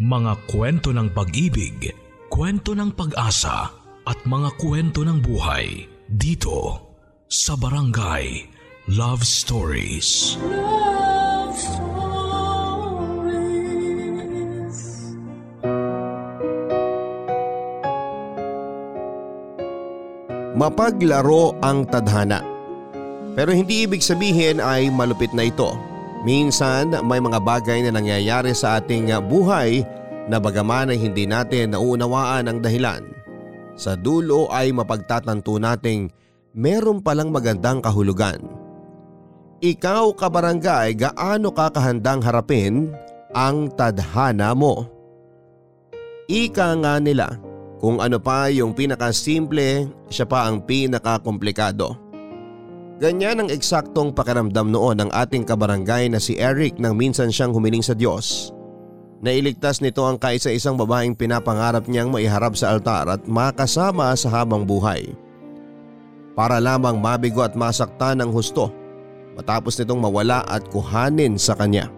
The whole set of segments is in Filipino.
Mga kwento ng pag-ibig, kwento ng pag-asa at mga kwento ng buhay dito sa Barangay Love Stories. Love Stories. Mapaglaro ang tadhana. Pero hindi ibig sabihin ay malupit na ito Minsan may mga bagay na nangyayari sa ating buhay na bagaman ay hindi natin nauunawaan ang dahilan. Sa dulo ay mapagtatanto nating meron palang magandang kahulugan. Ikaw kabarangay gaano ka kahandang harapin ang tadhana mo? Ika nga nila kung ano pa yung pinakasimple siya pa ang pinakakomplikado. Ganyan ang eksaktong pakiramdam noon ng ating kabarangay na si Eric nang minsan siyang humiling sa Diyos. Nailigtas nito ang kaisa-isang babaeng pinapangarap niyang maiharap sa altar at makasama sa habang buhay. Para lamang mabigo at masaktan ng husto matapos nitong mawala at kuhanin sa kanya.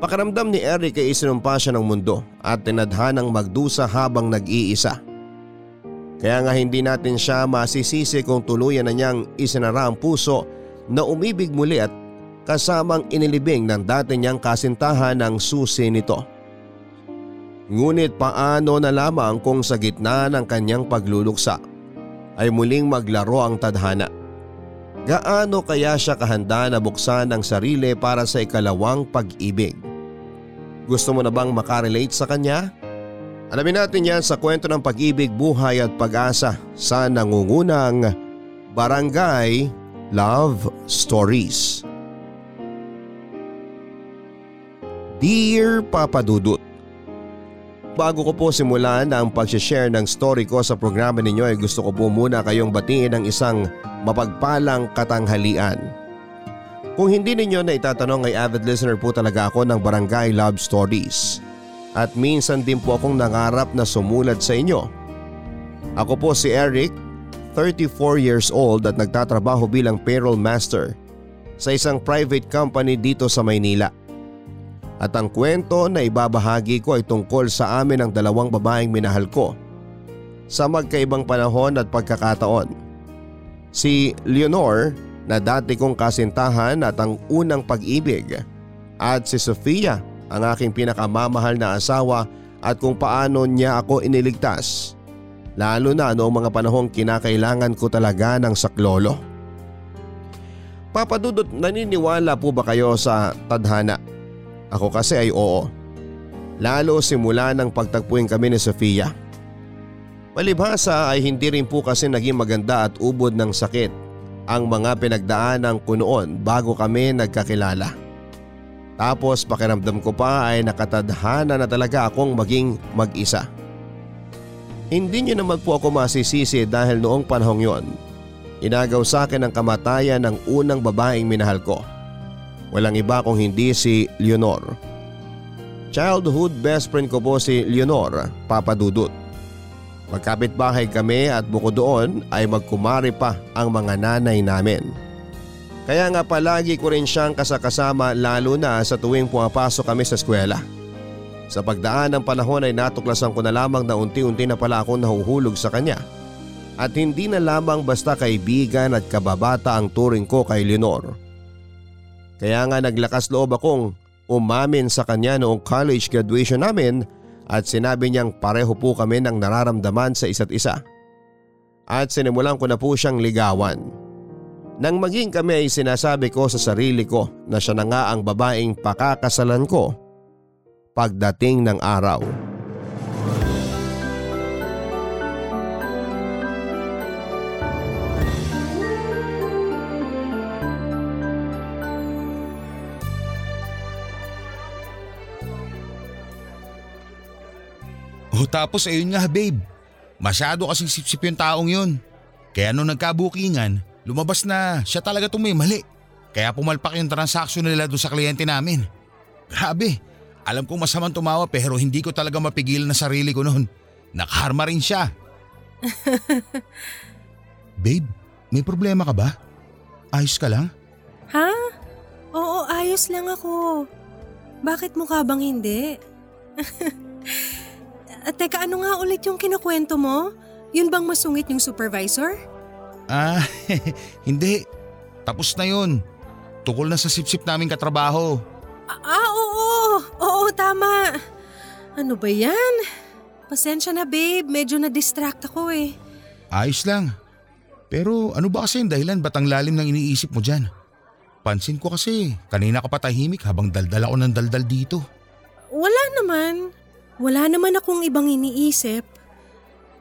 Pakiramdam ni Eric ay isinumpa siya ng mundo at tinadhanang magdusa habang nag-iisa. Kaya nga hindi natin siya masisisi kung tuluyan na niyang isinara ang puso na umibig muli at kasamang inilibing ng dati niyang kasintahan ng susi nito. Ngunit paano na lamang kung sa gitna ng kanyang pagluluksa ay muling maglaro ang tadhana? Gaano kaya siya kahanda na buksan ang sarili para sa ikalawang pag-ibig? Gusto mo na bang makarelate sa kanya? Alamin natin yan sa kwento ng pag-ibig, buhay at pag-asa sa nangungunang Barangay Love Stories. Dear Papa Dudut, Bago ko po simulan ang pag-share ng story ko sa programa ninyo ay gusto ko po muna kayong batiin ng isang mapagpalang katanghalian. Kung hindi ninyo na itatanong ay avid listener po talaga ako ng Barangay Love Stories at minsan din po akong nangarap na sumulat sa inyo. Ako po si Eric, 34 years old at nagtatrabaho bilang payroll master sa isang private company dito sa Maynila. At ang kwento na ibabahagi ko ay tungkol sa amin ng dalawang babaeng minahal ko sa magkaibang panahon at pagkakataon. Si Leonor na dati kong kasintahan at ang unang pag-ibig at si Sofia ang aking pinakamamahal na asawa at kung paano niya ako iniligtas. Lalo na noong mga panahong kinakailangan ko talaga ng saklolo. Papadudot naniniwala po ba kayo sa tadhana? Ako kasi ay oo. Lalo simula ng pagtagpuin kami ni Sofia. Malibhasa ay hindi rin po kasi naging maganda at ubod ng sakit ang mga pinagdaanan ko noon bago kami nagkakilala. Tapos pakiramdam ko pa ay nakatadhana na talaga akong maging mag-isa. Hindi niyo naman po ako masisisi dahil noong panahong yon, inagaw sa akin ang kamatayan ng unang babaeng minahal ko. Walang iba kung hindi si Leonor. Childhood best friend ko po si Leonor, Papa Dudut. Magkapit bahay kami at bukod doon ay magkumari pa ang mga nanay namin. Kaya nga palagi ko rin siyang kasakasama lalo na sa tuwing pumapasok kami sa eskwela. Sa pagdaan ng panahon ay natuklasan ko na lamang na unti-unti na pala akong nahuhulog sa kanya. At hindi na lamang basta kaibigan at kababata ang turing ko kay Leonor. Kaya nga naglakas loob akong umamin sa kanya noong college graduation namin at sinabi niyang pareho po kami ng nararamdaman sa isa't isa. At sinimulan ko na po siyang ligawan. Nang maging kami ay sinasabi ko sa sarili ko na siya na nga ang babaeng pakakasalan ko pagdating ng araw. Oh tapos ayun nga babe, masyado kasing sipsip yung taong yun. Kaya nung nagkabukingan, Lumabas na siya talaga itong may mali. Kaya pumalpak yung transaksyon nila doon sa kliyente namin. Grabe, alam kong masamang tumawa pero hindi ko talaga mapigil na sarili ko noon. Nakaharma rin siya. Babe, may problema ka ba? Ayos ka lang? Ha? Oo, ayos lang ako. Bakit mukha bang hindi? Teka, ano nga ulit yung kinukwento mo? Yun bang masungit yung supervisor? Ah, hindi. Tapos na yun. Tukol na sa sipsip namin katrabaho. Ah, oo. Oo, tama. Ano ba yan? Pasensya na babe, medyo na-distract ako eh. Ayos lang. Pero ano ba kasi yung dahilan ba't ang lalim ng iniisip mo dyan? Pansin ko kasi, kanina ka pa tahimik habang daldal ako ng daldal dito. Wala naman. Wala naman akong ibang iniisip.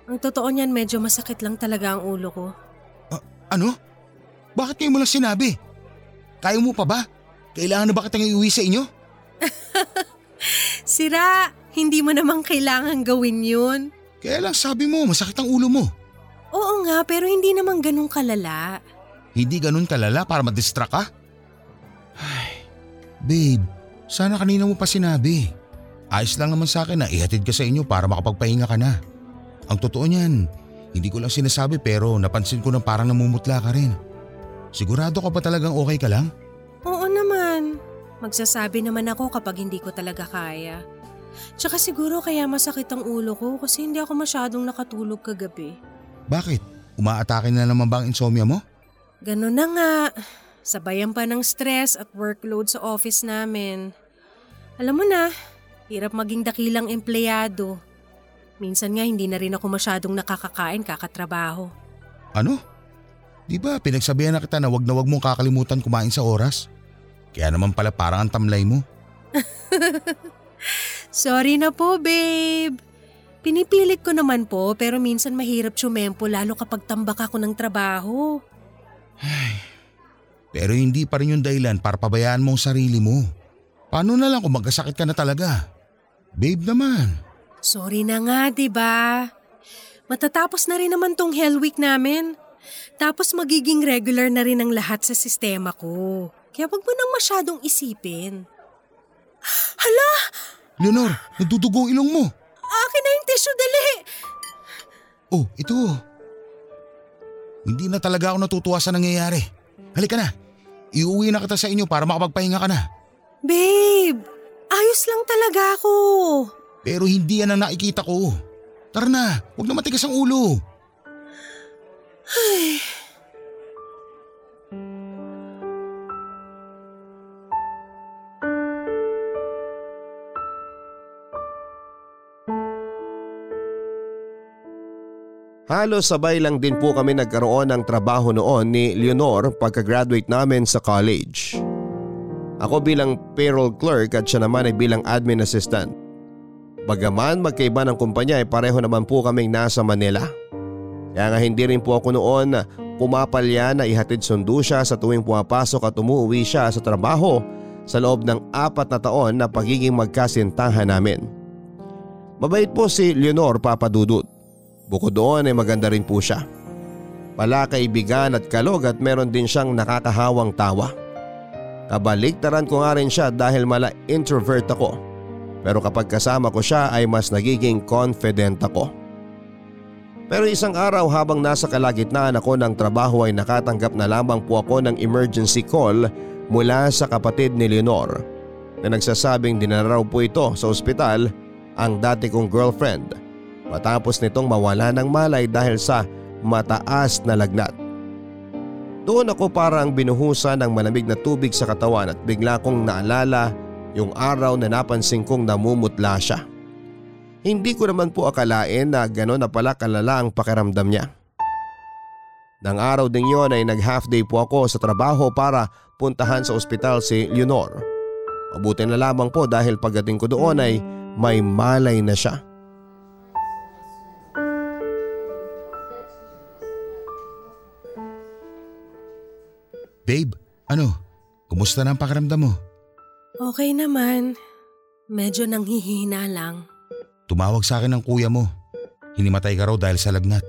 Ang totoo niyan medyo masakit lang talaga ang ulo ko. Ano? Bakit kayo mo lang sinabi? Kaya mo pa ba? Kailangan na ba kitang iuwi sa inyo? Sira, hindi mo namang kailangan gawin yun. Kaya lang sabi mo, masakit ang ulo mo. Oo nga, pero hindi naman ganun kalala. Hindi ganun kalala para madistract ka? Ay, babe, sana kanina mo pa sinabi. Ayos lang naman sa akin na ihatid ka sa inyo para makapagpahinga ka na. Ang totoo niyan, hindi ko lang sinasabi pero napansin ko na parang namumutla ka rin. Sigurado ka ba talagang okay ka lang? Oo naman. Magsasabi naman ako kapag hindi ko talaga kaya. Tsaka siguro kaya masakit ang ulo ko kasi hindi ako masyadong nakatulog kagabi. Bakit? Umaatake na naman ba ang insomnia mo? Ganun na nga. Sabayan pa ng stress at workload sa office namin. Alam mo na, hirap maging dakilang empleyado. Minsan nga hindi na rin ako masyadong nakakakain kakatrabaho. Ano? Di ba pinagsabihan na kita na wag na wag mong kakalimutan kumain sa oras? Kaya naman pala parang ang tamlay mo. Sorry na po, babe. Pinipilit ko naman po pero minsan mahirap sumempo lalo kapag tambak ako ng trabaho. Pero hindi pa rin yung dahilan para pabayaan mo ang sarili mo. Paano na lang kung magkasakit ka na talaga? Babe naman. Sorry na nga, ba? Matatapos na rin naman tong Hell Week namin. Tapos magiging regular na rin ang lahat sa sistema ko. Kaya wag mo nang masyadong isipin. Hala! Leonor, nagdudugo ang ilong mo. Akin na yung tissue, dali! Oh, ito. Hindi na talaga ako natutuwa sa nangyayari. Halika na. Iuwi na kita sa inyo para makapagpahinga ka na. Babe, ayos lang talaga ako. Pero hindi yan ang nakikita ko. Tara na, huwag na matigas ang ulo. Ay, Halos sabay lang din po kami nagkaroon ng trabaho noon ni Leonor pagka-graduate namin sa college. Ako bilang payroll clerk at siya naman ay bilang admin assistant. Bagaman magkaiba ng kumpanya ay pareho naman po kaming nasa Manila. Kaya nga hindi rin po ako noon pumapalya na ihatid sundo siya sa tuwing pumapasok at umuwi siya sa trabaho sa loob ng apat na taon na pagiging magkasintahan namin. Mabait po si Leonor Papadudut. Bukod doon ay maganda rin po siya. Pala kaibigan at kalog at meron din siyang nakakahawang tawa. Kabaliktaran ko nga rin siya dahil mala introvert ako. Pero kapag kasama ko siya ay mas nagiging confident ako. Pero isang araw habang nasa kalagitnaan ako ng trabaho ay nakatanggap na lamang po ako ng emergency call mula sa kapatid ni Leonor na nagsasabing dinaraw po ito sa ospital ang dati kong girlfriend matapos nitong mawala ng malay dahil sa mataas na lagnat. Doon ako parang binuhusan ng malamig na tubig sa katawan at bigla kong naalala yung araw na napansin kong namumutla siya. Hindi ko naman po akalain na gano'n na pala kalala ang pakiramdam niya. Nang araw ding yon ay nag half day po ako sa trabaho para puntahan sa ospital si Leonor. Mabuti na lamang po dahil pagdating ko doon ay may malay na siya. Babe, ano? Kumusta na ang pakiramdam mo? Okay naman. Medyo nanghihina lang. Tumawag sa akin ng kuya mo. Hinimatay ka raw dahil sa lagnat.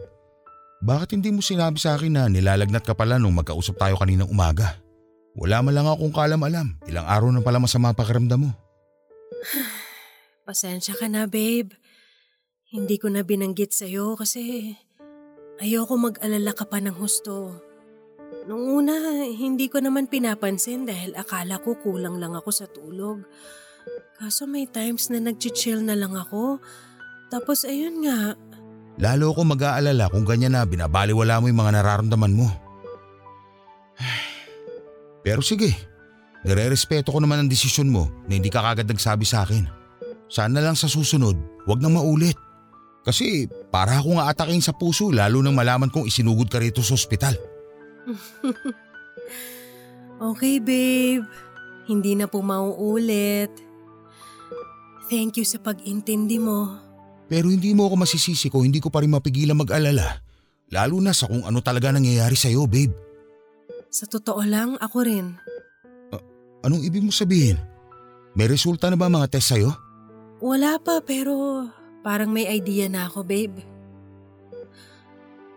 Bakit hindi mo sinabi sa akin na nilalagnat ka pala nung magkausap tayo kaninang umaga? Wala man lang akong kalam-alam. Ilang araw na pala masama pakiramdam mo. Pasensya ka na, babe. Hindi ko na binanggit sa'yo kasi ayoko mag-alala ka pa ng husto. Nung una, hindi ko naman pinapansin dahil akala ko kulang lang ako sa tulog. Kaso may times na nag-chill na lang ako. Tapos ayun nga, Lalo ko mag-aalala kung ganyan na binabaliwala mo yung mga nararamdaman mo. Pero sige, nire-respeto ko naman ang desisyon mo na hindi ka kagad nagsabi sa akin. Sana lang sa susunod, wag nang maulit. Kasi para akong aatakin sa puso lalo nang malaman kong isinugod ka rito sa ospital. okay babe. Hindi na po mauulit. Thank you sa pag-intindi mo. Pero hindi mo ako masisisi ko hindi ko pa rin mapigilan mag-alala. Lalo na sa kung ano talaga nangyayari sa'yo, babe. Sa totoo lang, ako rin. Anong ibig mo sabihin? May resulta na ba mga test sa'yo? Wala pa pero parang may idea na ako, babe.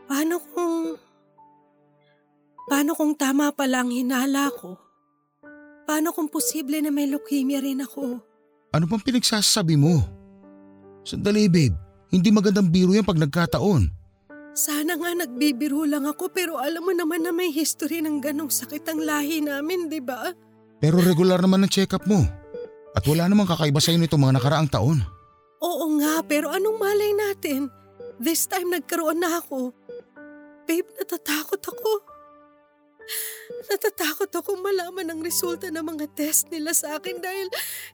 Paano kung... Paano kung tama pala ang hinala ko? Paano kung posible na may leukemia rin ako? Ano bang pinagsasabi mo? Sandali babe, hindi magandang biro yan pag nagkataon. Sana nga nagbibiro lang ako pero alam mo naman na may history ng ganong sakit ang lahi namin, di ba? Pero regular naman ang check-up mo. At wala namang kakaiba sa'yo nito mga nakaraang taon. Oo nga, pero anong malay natin? This time nagkaroon na ako. Babe, natatakot ako. Natatakot ako malaman ang resulta ng mga test nila sa akin dahil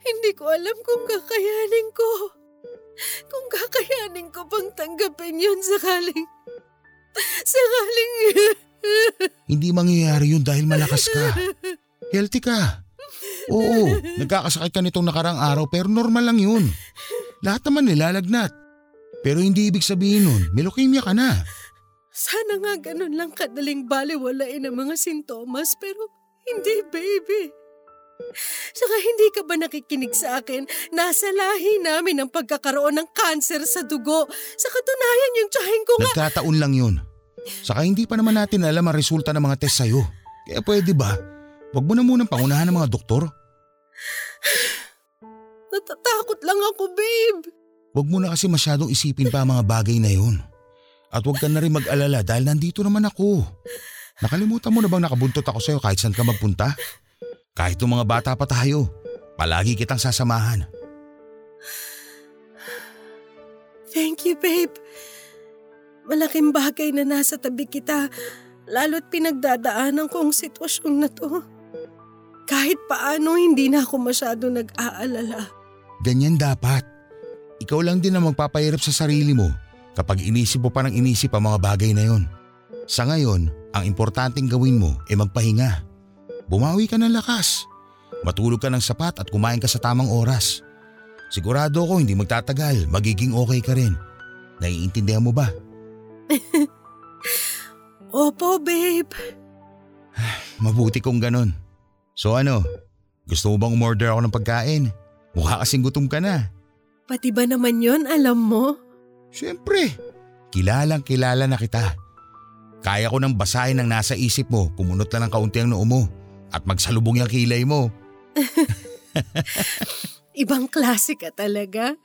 hindi ko alam kung kakayanin ko. Kung kakayanin ko pang tanggapin yun sakaling... Sakaling... Hindi mangyayari yun dahil malakas ka. Healthy ka. Oo, nagkakasakit ka nitong nakarang araw pero normal lang yun. Lahat naman nilalagnat. Pero hindi ibig sabihin nun, may leukemia ka na. Sana nga ganun lang kadaling baliwalain ang mga sintomas pero hindi baby. Saka hindi ka ba nakikinig sa akin? Nasa lahi namin ang pagkakaroon ng kanser sa dugo. Sa katunayan yung tsahin ko nga... Nagkataon lang yun. Saka hindi pa naman natin alam ang resulta ng mga test sa'yo. Kaya pwede ba? Huwag mo na munang pangunahan ng mga doktor. Natatakot lang ako, babe. Huwag mo na kasi masyadong isipin pa ang mga bagay na yun. At huwag ka na rin mag-alala dahil nandito naman ako. Nakalimutan mo na bang nakabuntot ako sa'yo kahit saan ka magpunta? Kahit yung mga bata pa tayo, palagi kitang sasamahan. Thank you, babe. Malaking bagay na nasa tabi kita, lalo't pinagdadaanan ko ang sitwasyon na to. Kahit paano, hindi na ako masyado nag-aalala. Ganyan dapat. Ikaw lang din ang magpapahirap sa sarili mo kapag inisip mo pa ng inisip ang mga bagay na yon. Sa ngayon, ang importanteng gawin mo ay magpahinga. Bumawi ka ng lakas. Matulog ka ng sapat at kumain ka sa tamang oras. Sigurado ko hindi magtatagal, magiging okay ka rin. Naiintindihan mo ba? Opo, babe. Mabuti kung ganun. So ano, gusto mo bang umorder ako ng pagkain? Mukha kasing gutom ka na. Pati ba naman yon alam mo? Siyempre, kilalang kilala na kita. Kaya ko nang basahin ang nasa isip mo, kumunot lang ng kaunti ang noo mo at magsalubong yung kilay mo. Ibang klase ka talaga.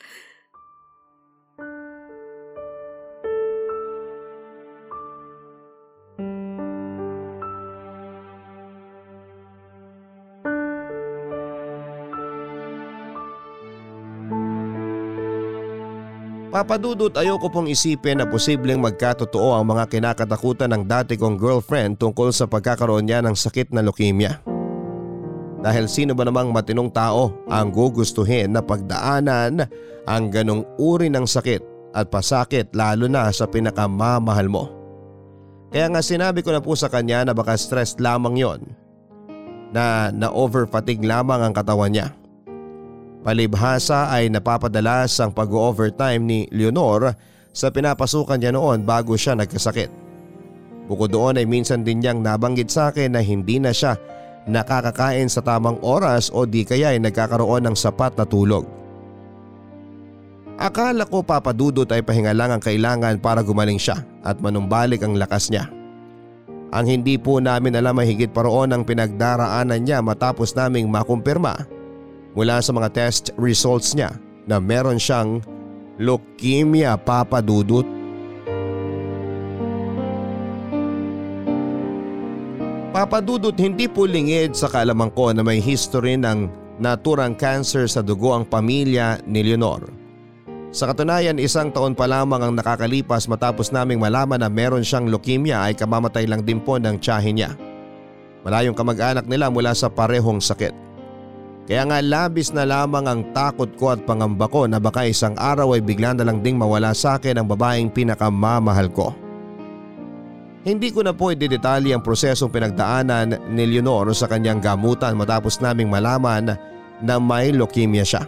Papadudot ayoko pong isipin na posibleng magkatotoo ang mga kinakatakutan ng dati kong girlfriend tungkol sa pagkakaroon niya ng sakit na leukemia. Dahil sino ba namang matinong tao ang gugustuhin na pagdaanan ang ganong uri ng sakit at pasakit lalo na sa pinakamamahal mo. Kaya nga sinabi ko na po sa kanya na baka stress lamang yon na na-overfatigue lamang ang katawan niya. Palibhasa ay napapadalas ang pag-overtime ni Leonor sa pinapasukan niya noon bago siya nagkasakit. Bukod doon ay minsan din niyang nabanggit sa akin na hindi na siya nakakakain sa tamang oras o di kaya ay nagkakaroon ng sapat na tulog. Akala ko papadudot ay pahinga lang ang kailangan para gumaling siya at manumbalik ang lakas niya. Ang hindi po namin alam ay higit pa roon ang pinagdaraanan niya matapos naming makumpirma mula sa mga test results niya na meron siyang leukemia papadudot. Papadudot hindi po lingid sa kaalaman ko na may history ng naturang cancer sa dugo ang pamilya ni Leonor. Sa katunayan isang taon pa lamang ang nakakalipas matapos naming malaman na meron siyang leukemia ay kamamatay lang din po ng tiyahin niya. Malayong kamag-anak nila mula sa parehong sakit. Kaya nga labis na lamang ang takot ko at pangamba ko na baka isang araw ay bigla na lang ding mawala sa akin ang babaeng pinakamamahal ko. Hindi ko na po idedetalye ang prosesong pinagdaanan ni Leonor sa kanyang gamutan matapos naming malaman na may leukemia siya.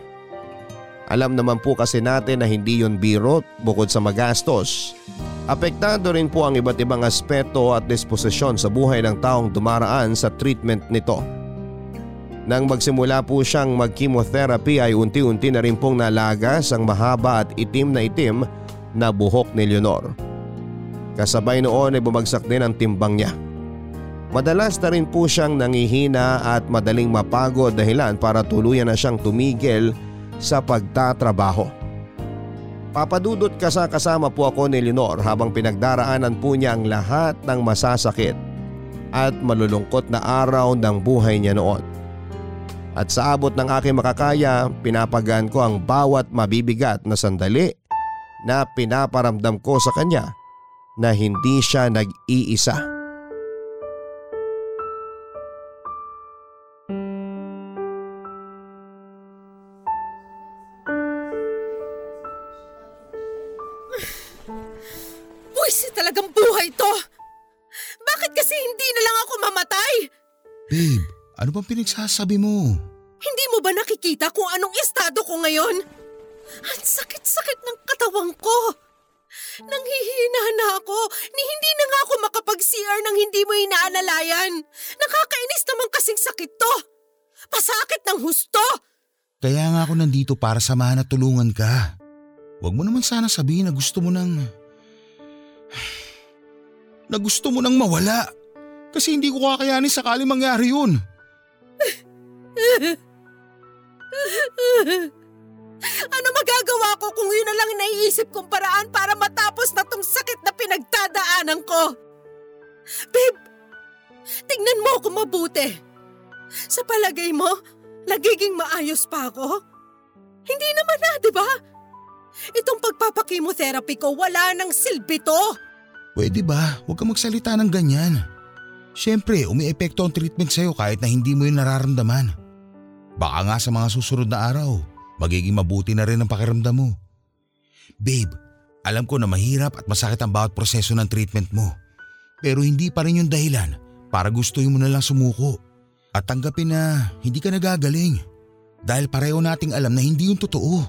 Alam naman po kasi natin na hindi yun biro bukod sa magastos. Apektado rin po ang iba't ibang aspeto at disposisyon sa buhay ng taong dumaraan sa treatment nito. Nang magsimula po siyang mag-chemotherapy ay unti-unti na rin pong nalagas ang mahaba at itim na itim na buhok ni Leonor. Kasabay noon ay bumagsak din ang timbang niya. Madalas na rin po siyang nangihina at madaling mapagod dahilan para tuluyan na siyang tumigil sa pagtatrabaho. Papadudot kasa kasama po ako ni Leonor habang pinagdaraanan po niya ang lahat ng masasakit at malulungkot na araw ng buhay niya noon. At sa abot ng aking makakaya, pinapagaan ko ang bawat mabibigat na sandali na pinaparamdam ko sa kanya na hindi siya nag-iisa. Buwisi talagang buhay to! Bakit kasi hindi na lang ako mamatay? Babe, ano bang pinagsasabi mo? Hindi mo ba nakikita kung anong estado ko ngayon? Ang sakit-sakit ng katawan ko. Nanghihina na ako ni hindi na nga ako makapag-CR nang hindi mo inaalalayan. Nakakainis naman kasing sakit to. Pasakit ng husto. Kaya nga ako nandito para samahan at tulungan ka. Huwag mo naman sana sabihin na gusto mo nang... na gusto mo nang mawala. Kasi hindi ko kakayanin sakali mangyari yun. Ano magagawa ko kung yun na lang naiisip kong paraan para matapos na tong sakit na pinagdadaanan ko? Babe, tingnan mo ako mabuti. Sa palagay mo, nagiging maayos pa ako? Hindi naman na, di ba? Itong pagpapakimotherapy ko, wala nang silbi to. Pwede ba? Huwag kang magsalita ng ganyan. Siyempre, umiepekto ang treatment sa'yo kahit na hindi mo yun nararamdaman. Baka nga sa mga susunod na araw, magiging mabuti na rin ang pakiramdam mo. Babe, alam ko na mahirap at masakit ang bawat proseso ng treatment mo. Pero hindi pa rin yung dahilan para gustuin mo na lang sumuko. At tanggapin na hindi ka nagagaling. Dahil pareho nating alam na hindi yung totoo.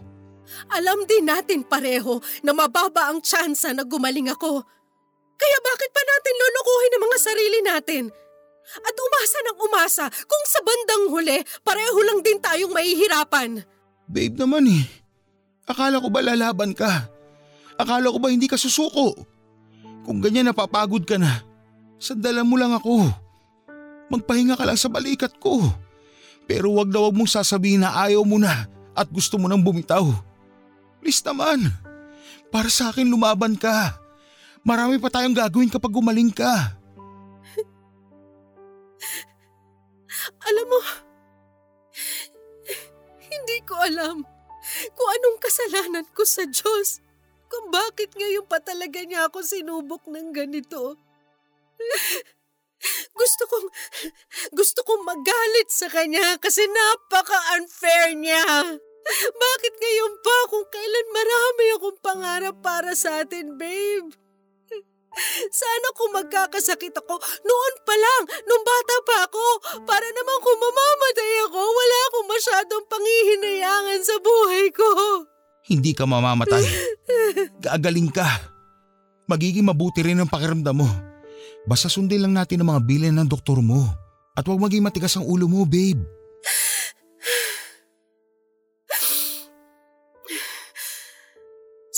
Alam din natin pareho na mababa ang tsansa na gumaling ako. Kaya bakit pa natin lulukuhin ang mga sarili natin? At umasa ng umasa kung sa bandang huli pareho lang din tayong mahihirapan. Babe naman eh. Akala ko ba lalaban ka? Akala ko ba hindi ka susuko? Kung ganyan napapagod ka na, sandalan mo lang ako. Magpahinga ka lang sa balikat ko. Pero wag na wag mong sasabihin na ayaw mo na at gusto mo nang bumitaw. Please naman, para sa akin lumaban ka. Marami pa tayong gagawin kapag gumaling ka. Alam mo, hindi ko alam kung anong kasalanan ko sa Diyos. Kung bakit ngayon pa talaga niya ako sinubok ng ganito. Gusto kong, gusto kong magalit sa kanya kasi napaka-unfair niya. Bakit ngayon pa kung kailan marami akong pangarap para sa atin, babe? Sana kung magkakasakit ako, noon pa lang, nung bata pa ako, para naman kung mamamatay ako, wala akong masyadong pangihinayangan sa buhay ko. Hindi ka mamamatay. Gagaling ka. Magiging mabuti rin ang pakiramdam mo. Basta sundin lang natin ang mga bilin ng doktor mo. At huwag maging matigas ang ulo mo, babe.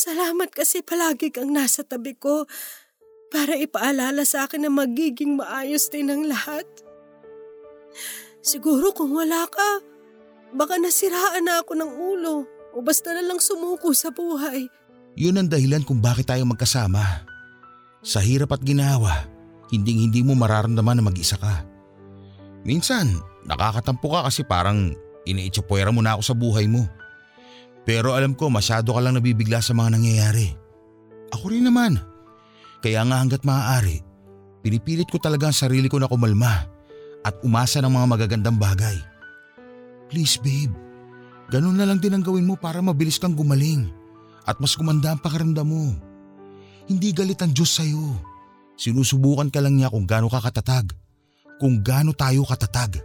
Salamat kasi palagi kang nasa tabi ko para ipaalala sa akin na magiging maayos din ang lahat. Siguro kung wala ka, baka nasiraan na ako ng ulo o basta na lang sumuko sa buhay. Yun ang dahilan kung bakit tayo magkasama. Sa hirap at ginawa, hinding hindi mo mararamdaman na mag-isa ka. Minsan, nakakatampo ka kasi parang Iniitsapwera mo na ako sa buhay mo. Pero alam ko masyado ka lang nabibigla sa mga nangyayari. Ako rin naman. Kaya nga hanggat maaari, pinipilit ko talaga ang sarili ko na kumalma at umasa ng mga magagandang bagay. Please babe, ganun na lang din ang gawin mo para mabilis kang gumaling at mas gumanda ang pakiramdam mo. Hindi galit ang Diyos sa'yo. Sinusubukan ka lang niya kung gaano ka katatag. Kung gaano tayo katatag.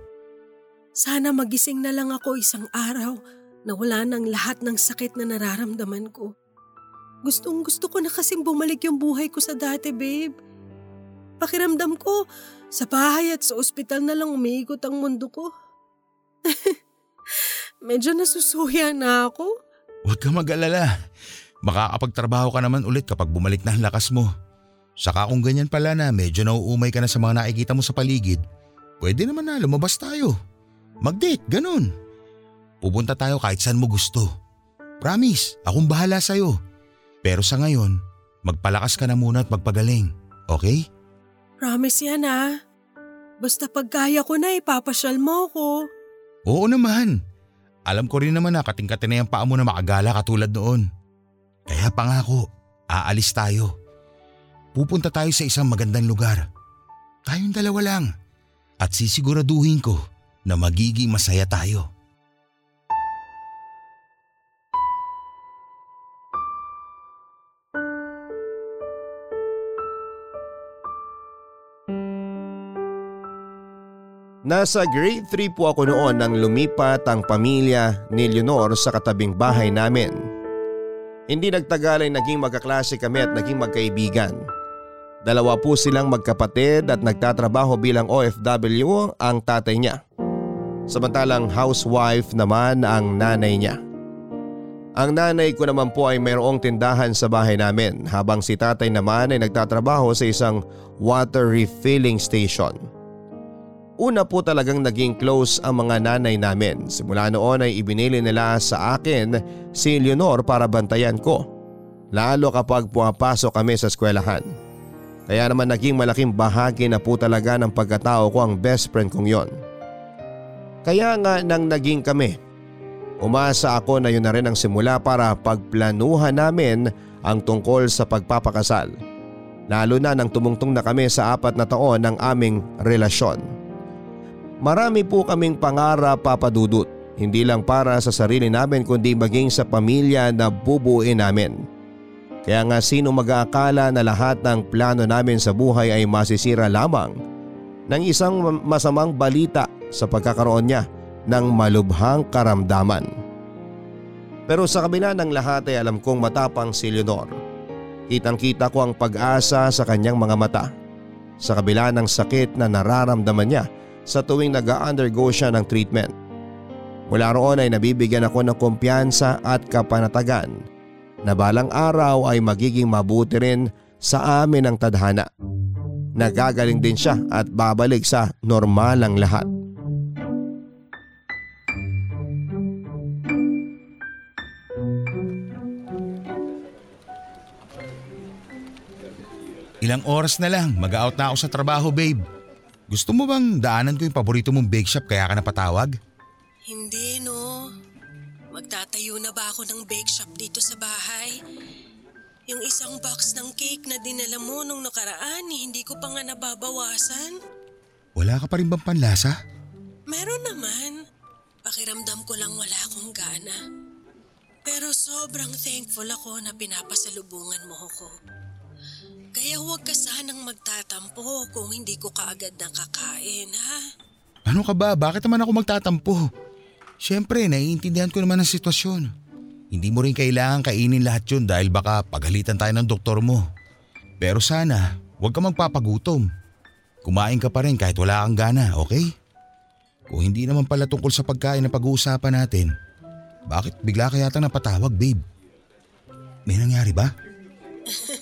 Sana magising na lang ako isang araw na wala nang lahat ng sakit na nararamdaman ko. Gustong gusto ko na kasing bumalik yung buhay ko sa dati, babe. Pakiramdam ko, sa bahay at sa ospital na lang umiikot ang mundo ko. Medyo nasusuya na ako. Huwag ka mag-alala. Makakapagtrabaho ka naman ulit kapag bumalik na ang lakas mo. Saka kung ganyan pala na medyo nauumay ka na sa mga nakikita mo sa paligid, pwede naman na lumabas tayo. Mag-date, ganun. Pupunta tayo kahit saan mo gusto. Promise, akong bahala sa'yo. Pero sa ngayon, magpalakas ka na muna at magpagaling, okay? Promise yan ah. Basta pag kaya ko na ipapasyal mo ko. Oo naman. Alam ko rin naman na katingkatin na yung paa mo na makagala katulad noon. Kaya pangako, aalis tayo. Pupunta tayo sa isang magandang lugar. Tayong dalawa lang. At sisiguraduhin ko na magiging masaya tayo. Nasa grade 3 po ako noon nang lumipat ang pamilya ni Leonor sa katabing bahay namin. Hindi nagtagal ay naging magkaklase kami at naging magkaibigan. Dalawa po silang magkapatid at nagtatrabaho bilang OFW ang tatay niya. Samantalang housewife naman ang nanay niya. Ang nanay ko naman po ay mayroong tindahan sa bahay namin habang si tatay naman ay nagtatrabaho sa isang water refilling station. Una po talagang naging close ang mga nanay namin. Simula noon ay ibinili nila sa akin si Leonor para bantayan ko. Lalo kapag pumapasok kami sa eskwelahan. Kaya naman naging malaking bahagi na po talaga ng pagkatao ko ang best friend kong yon. Kaya nga nang naging kami, umasa ako na yun na rin ang simula para pagplanuhan namin ang tungkol sa pagpapakasal. Lalo na nang tumungtong na kami sa apat na taon ng aming relasyon. Marami po kaming pangarap papadudot, hindi lang para sa sarili namin kundi maging sa pamilya na bubuin namin. Kaya nga sino mag-aakala na lahat ng plano namin sa buhay ay masisira lamang ng isang masamang balita sa pagkakaroon niya ng malubhang karamdaman. Pero sa kabila ng lahat ay alam kong matapang si Leonor. Kitang kita ko ang pag-asa sa kanyang mga mata. Sa kabila ng sakit na nararamdaman niya sa tuwing nag-undergo siya ng treatment. Mula roon ay nabibigyan ako ng kumpiyansa at kapanatagan na balang araw ay magiging mabuti rin sa amin ang tadhana. Nagagaling din siya at babalik sa normal ang lahat. Ilang oras na lang, mag-out na ako sa trabaho babe. Gusto mo bang daanan ko yung paborito mong bake shop kaya ka napatawag? Hindi no. Magtatayo na ba ako ng bake shop dito sa bahay? Yung isang box ng cake na dinala mo nung nakaraan, eh, hindi ko pa nga nababawasan. Wala ka pa rin bang panlasa? Meron naman. Pakiramdam ko lang wala akong gana. Pero sobrang thankful ako na pinapasalubungan mo ako. Kaya huwag ka sanang magtatampo kung hindi ko kaagad nakakain, ha? Ano ka ba? Bakit naman ako magtatampo? Siyempre, naiintindihan ko naman ang sitwasyon. Hindi mo rin kailangan kainin lahat yun dahil baka pagalitan tayo ng doktor mo. Pero sana, huwag ka magpapagutom. Kumain ka pa rin kahit wala kang gana, okay? Kung hindi naman pala tungkol sa pagkain na pag-uusapan natin, bakit bigla ka yata napatawag, babe? May nangyari ba?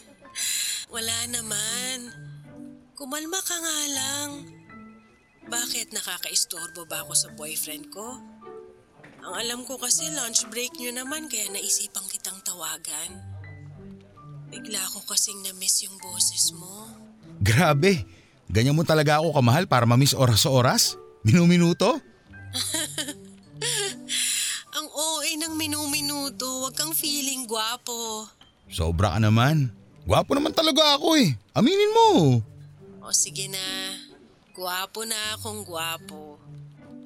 Kumalma ka nga lang. Bakit nakaka-istorbo ba ako sa boyfriend ko? Ang alam ko kasi lunch break nyo naman kaya naisipang kitang tawagan. Bigla ko kasing na-miss yung boses mo. Grabe! Ganyan mo talaga ako kamahal para mamiss oras sa oras? Minuminuto? to. Huwag kang feeling gwapo. Sobra ka naman. Gwapo naman talaga ako eh. Aminin mo. O sige na. Gwapo na akong gwapo.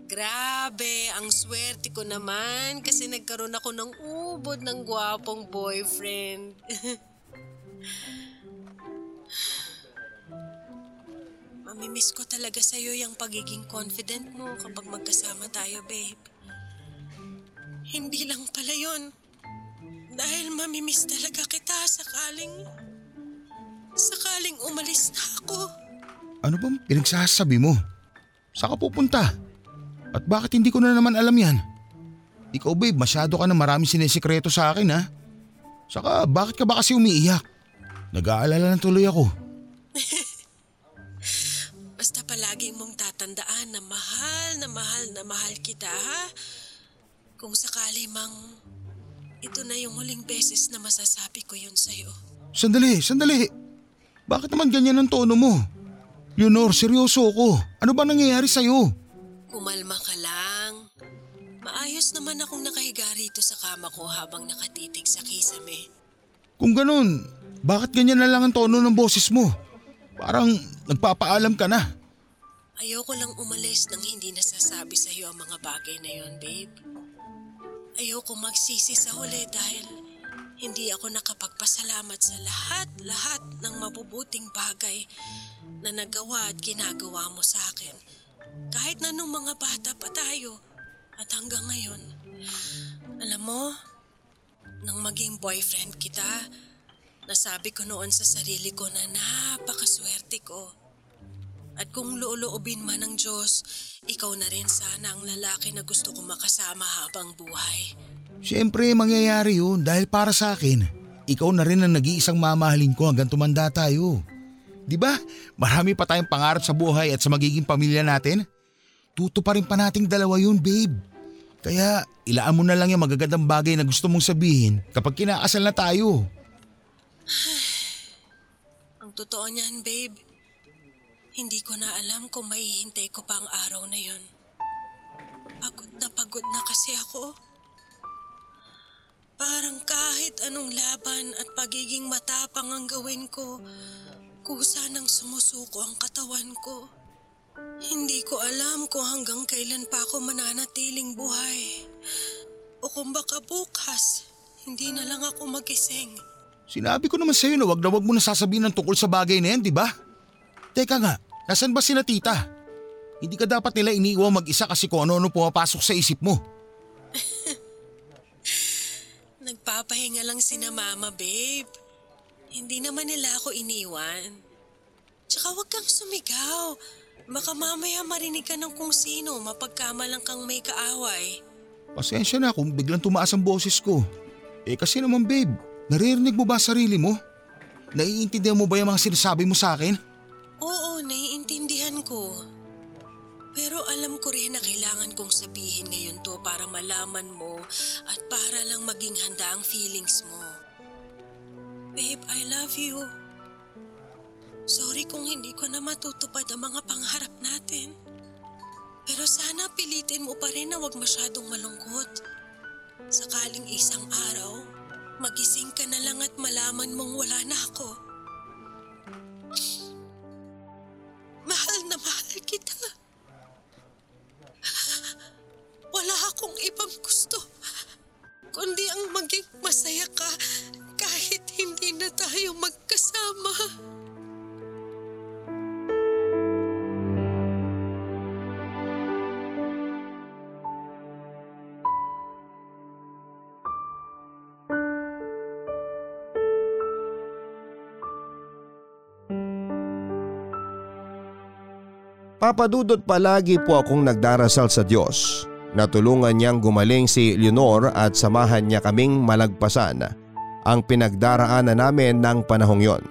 Grabe, ang swerte ko naman kasi nagkaroon ako ng ubod ng gwapong boyfriend. Mamimiss ko talaga sa'yo yung pagiging confident mo kapag magkasama tayo, babe. Hindi lang pala yon. Dahil mamimiss talaga kita sakaling... Sakaling umalis na ako. Ano bang pinagsasabi mo? Saan ka pupunta? At bakit hindi ko na naman alam yan? Ikaw babe, masyado ka na marami sinisikreto sa akin ha. Saka bakit ka ba kasi umiiyak? Nag-aalala na tuloy ako. Basta palagi mong tatandaan na mahal na mahal na mahal kita, ha? Kung sakali mang ito na yung huling beses na masasabi ko yun sa'yo. Sandali, sandali. Bakit naman ganyan ang tono mo? Leonor, seryoso ako. Ano ba nangyayari sa'yo? Kumalma ka lang. Maayos naman akong nakahiga rito sa kama ko habang nakatitig sa kisame. Kung ganun, bakit ganyan na lang ang tono ng boses mo? Parang nagpapaalam ka na. Ayoko lang umalis nang hindi nasasabi sa iyo ang mga bagay na yon, babe. Ayoko magsisi sa huli dahil hindi ako nakapagpasalamat sa lahat-lahat ng mabubuting bagay na nagawa at ginagawa mo sa akin. Kahit na nung mga bata pa tayo at hanggang ngayon. Alam mo, nang maging boyfriend kita, nasabi ko noon sa sarili ko na napakaswerte ko. At kung looloobin man ng Diyos, ikaw na rin sana ang lalaki na gusto ko makasama habang buhay. Siyempre, mangyayari yun dahil para sa akin, ikaw na rin ang nag-iisang mamahalin ko hanggang tumanda tayo. Di ba? Marami pa tayong pangarap sa buhay at sa magiging pamilya natin. Tuto pa rin pa nating dalawa yun, babe. Kaya ilaan mo na lang yung magagandang bagay na gusto mong sabihin kapag kinakasal na tayo. Ang totoo niyan, babe, hindi ko na alam kung maihintay ko pa ang araw na yon. Pagod na pagod na kasi ako. Parang kahit anong laban at pagiging matapang ang gawin ko, kusa nang sumusuko ang katawan ko. Hindi ko alam kung hanggang kailan pa ako mananatiling buhay. O kung baka bukas, hindi na lang ako magising. Sinabi ko naman sa'yo na wag na wag mo na sasabihin ng tungkol sa bagay na yan, di ba? Teka nga, nasan ba sina tita? Hindi ka dapat nila iniiwan mag-isa kasi kung ano-ano pumapasok sa isip mo. Nagpapahinga lang sina mama, babe. Hindi naman nila ako iniwan. Tsaka huwag kang sumigaw. Baka mamaya marinig ka ng kung sino mapagkamalang kang may kaaway. Pasensya na kung biglang tumaas ang boses ko. Eh kasi naman babe, naririnig mo ba sarili mo? Naiintindihan mo ba yung mga sinasabi mo sa akin? Oo, naiintindihan ko. Pero alam ko rin na kailangan kong sabihin ngayon to para malaman mo at para lang maging handa ang feelings mo. Babe, I love you. Sorry kung hindi ko na matutupad ang mga pangarap natin. Pero sana pilitin mo pa rin na huwag masyadong malungkot. Sakaling isang araw, magising ka na lang at malaman mong wala na ako. Mahal na mahal kita. Wala akong ibang gusto. Kundi ang maging masaya ka kahit hindi na tayo magkasama. Papadudot palagi po akong nagdarasal sa Diyos na tulungan niyang gumaling si Leonor at samahan niya kaming malagpasan ang pinagdaraanan namin ng panahong yon.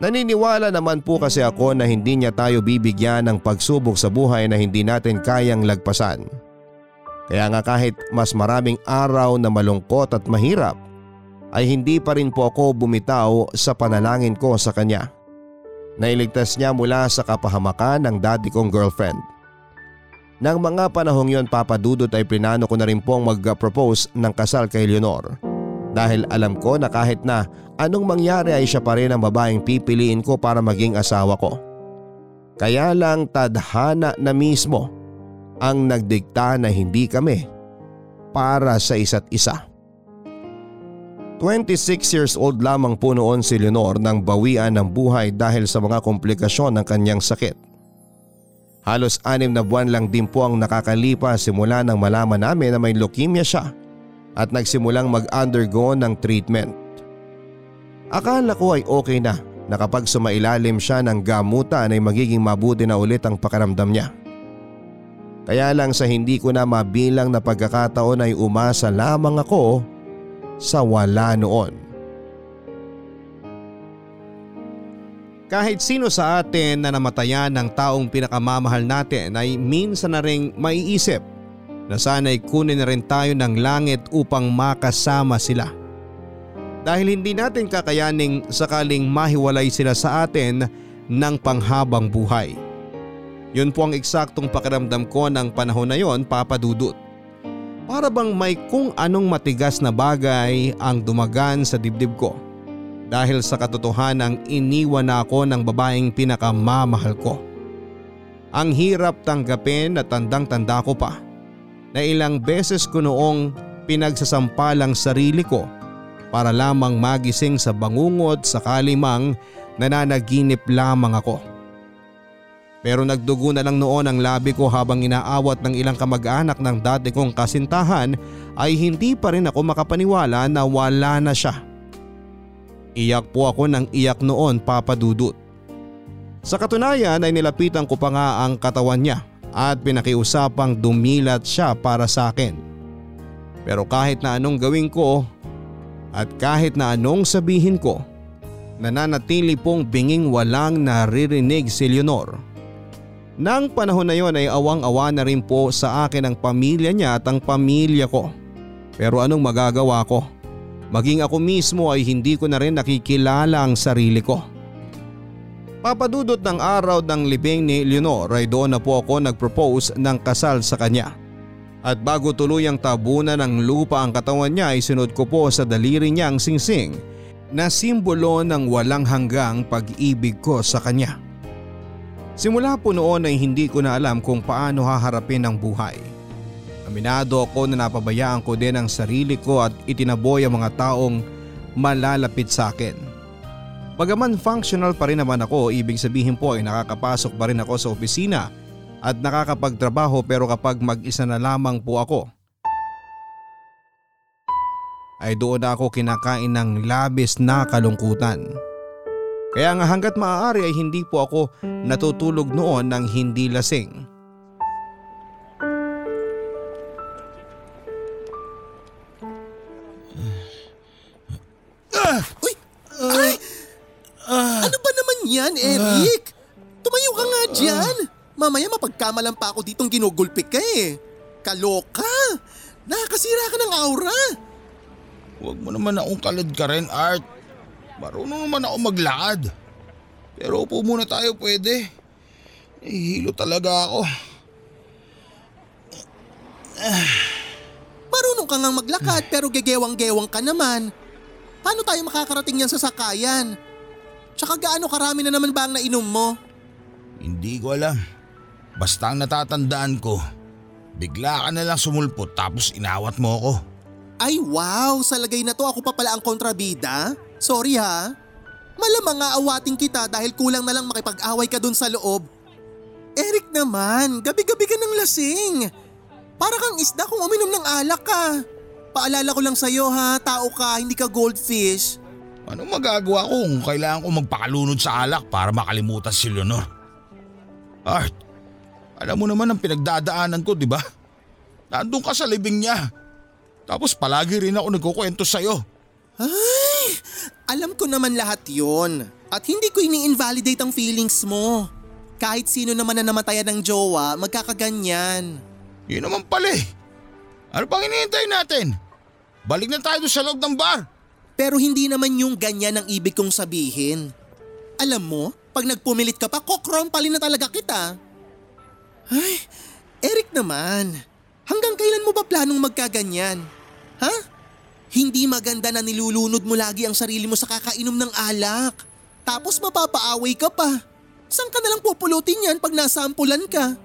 Naniniwala naman po kasi ako na hindi niya tayo bibigyan ng pagsubok sa buhay na hindi natin kayang lagpasan. Kaya nga kahit mas maraming araw na malungkot at mahirap ay hindi pa rin po ako bumitaw sa panalangin ko sa kanya. Nailigtas niya mula sa kapahamakan ng dati kong girlfriend. Nang mga panahong yon papadudot ay plinano ko na rin pong mag-propose ng kasal kay Leonor. Dahil alam ko na kahit na anong mangyari ay siya pa rin ang babaeng pipiliin ko para maging asawa ko. Kaya lang tadhana na mismo ang nagdikta na hindi kami para sa isa't isa. 26 years old lamang po noon si Leonor nang bawian ng buhay dahil sa mga komplikasyon ng kanyang sakit. Halos anim na buwan lang din po ang nakakalipas simula nang malaman namin na may leukemia siya at nagsimulang mag-undergo ng treatment. Akala ko ay okay na na kapag sumailalim siya ng gamutan ay magiging mabuti na ulit ang pakiramdam niya. Kaya lang sa hindi ko na mabilang na pagkakataon ay umasa lamang ako sa wala noon. Kahit sino sa atin na namatayan ng taong pinakamamahal natin ay minsan na ring maiisip na sana'y kunin na rin tayo ng langit upang makasama sila. Dahil hindi natin kakayaning sakaling mahiwalay sila sa atin ng panghabang buhay. Yun po ang eksaktong pakiramdam ko ng panahon na yon papadudot. Para bang may kung anong matigas na bagay ang dumagan sa dibdib ko dahil sa katotohanang iniwan na ako ng babaeng pinakamamahal ko. Ang hirap tanggapin at tandang-tanda ko pa na ilang beses ko noong pinagsasampalang sarili ko para lamang magising sa bangungot sakali mang nananaginip lamang ako. Pero nagdugo na lang noon ang labi ko habang inaawat ng ilang kamag-anak ng dati kong kasintahan ay hindi pa rin ako makapaniwala na wala na siya. Iyak po ako ng iyak noon papadudot. Sa katunayan ay nilapitan ko pa nga ang katawan niya at pinakiusapang dumilat siya para sa akin. Pero kahit na anong gawin ko at kahit na anong sabihin ko, nananatili pong binging walang naririnig si Leonor. Nang panahon na yon ay awang-awa na rin po sa akin ang pamilya niya at ang pamilya ko. Pero anong magagawa ko? Maging ako mismo ay hindi ko na rin nakikilala ang sarili ko. Papadudot ng araw ng libing ni Leonor ay doon na po ako nagpropose ng kasal sa kanya. At bago tuluyang tabunan ng lupa ang katawan niya ay sinod ko po sa daliri niya ang singsing na simbolo ng walang hanggang pag-ibig ko sa kanya. Simula po noon ay hindi ko na alam kung paano haharapin ang buhay. Aminado ako na napabayaan ko din ang sarili ko at itinaboy ang mga taong malalapit sa akin. Bagaman functional pa rin naman ako, ibig sabihin po ay nakakapasok pa rin ako sa opisina at nakakapagtrabaho pero kapag mag-isa na lamang po ako ay doon ako kinakain ng labis na kalungkutan. Kaya nga hanggat maaari ay hindi po ako natutulog noon ng hindi lasing. Uy! Ay! Ano ba naman yan, Eric? Tumayo ka nga dyan. Mamaya mapagkamalan pa ako ditong ginugulpi ka eh. Kaloka! Nakakasira ka ng aura. Huwag mo naman akong kalad ka rin, Art. Marunong naman ako maglakad. Pero upo muna tayo pwede. Nahihilo talaga ako. Marunong ka ngang maglakad pero gegewang-gewang ka naman. Paano tayo makakarating yan sa sakayan? Tsaka gaano karami na naman ba ang nainom mo? Hindi ko alam. Basta ang natatandaan ko, bigla ka na lang sumulpot tapos inawat mo ako. Ay wow, sa lagay na to ako pa pala ang kontrabida? Sorry ha. Malamang nga awating kita dahil kulang na lang makipag-away ka dun sa loob. Eric naman, gabi-gabi ka ng lasing. Para kang isda kung uminom ng alak ka. Paalala ko lang sa'yo ha, tao ka, hindi ka goldfish. Ano magagawa ko kung kailangan ko magpakalunod sa alak para makalimutan si Leonor? Art, alam mo naman ang pinagdadaanan ko, di ba? Nandun ka sa libing niya. Tapos palagi rin ako nagkukwento sa'yo. Ay, alam ko naman lahat yon. At hindi ko ini-invalidate ang feelings mo. Kahit sino naman na namatayan ng jowa, magkakaganyan. Yun naman pala eh. Ano pang hinihintay natin? Balik na tayo sa loob ng bar. Pero hindi naman yung ganyan ang ibig kong sabihin. Alam mo, pag nagpumilit ka pa, kokrompalin na talaga kita. Ay, Eric naman, hanggang kailan mo ba planong magkaganyan? Ha? Hindi maganda na nilulunod mo lagi ang sarili mo sa kakainom ng alak. Tapos mapapaaway ka pa. Saan ka nalang pupulutin yan pag nasampulan ka?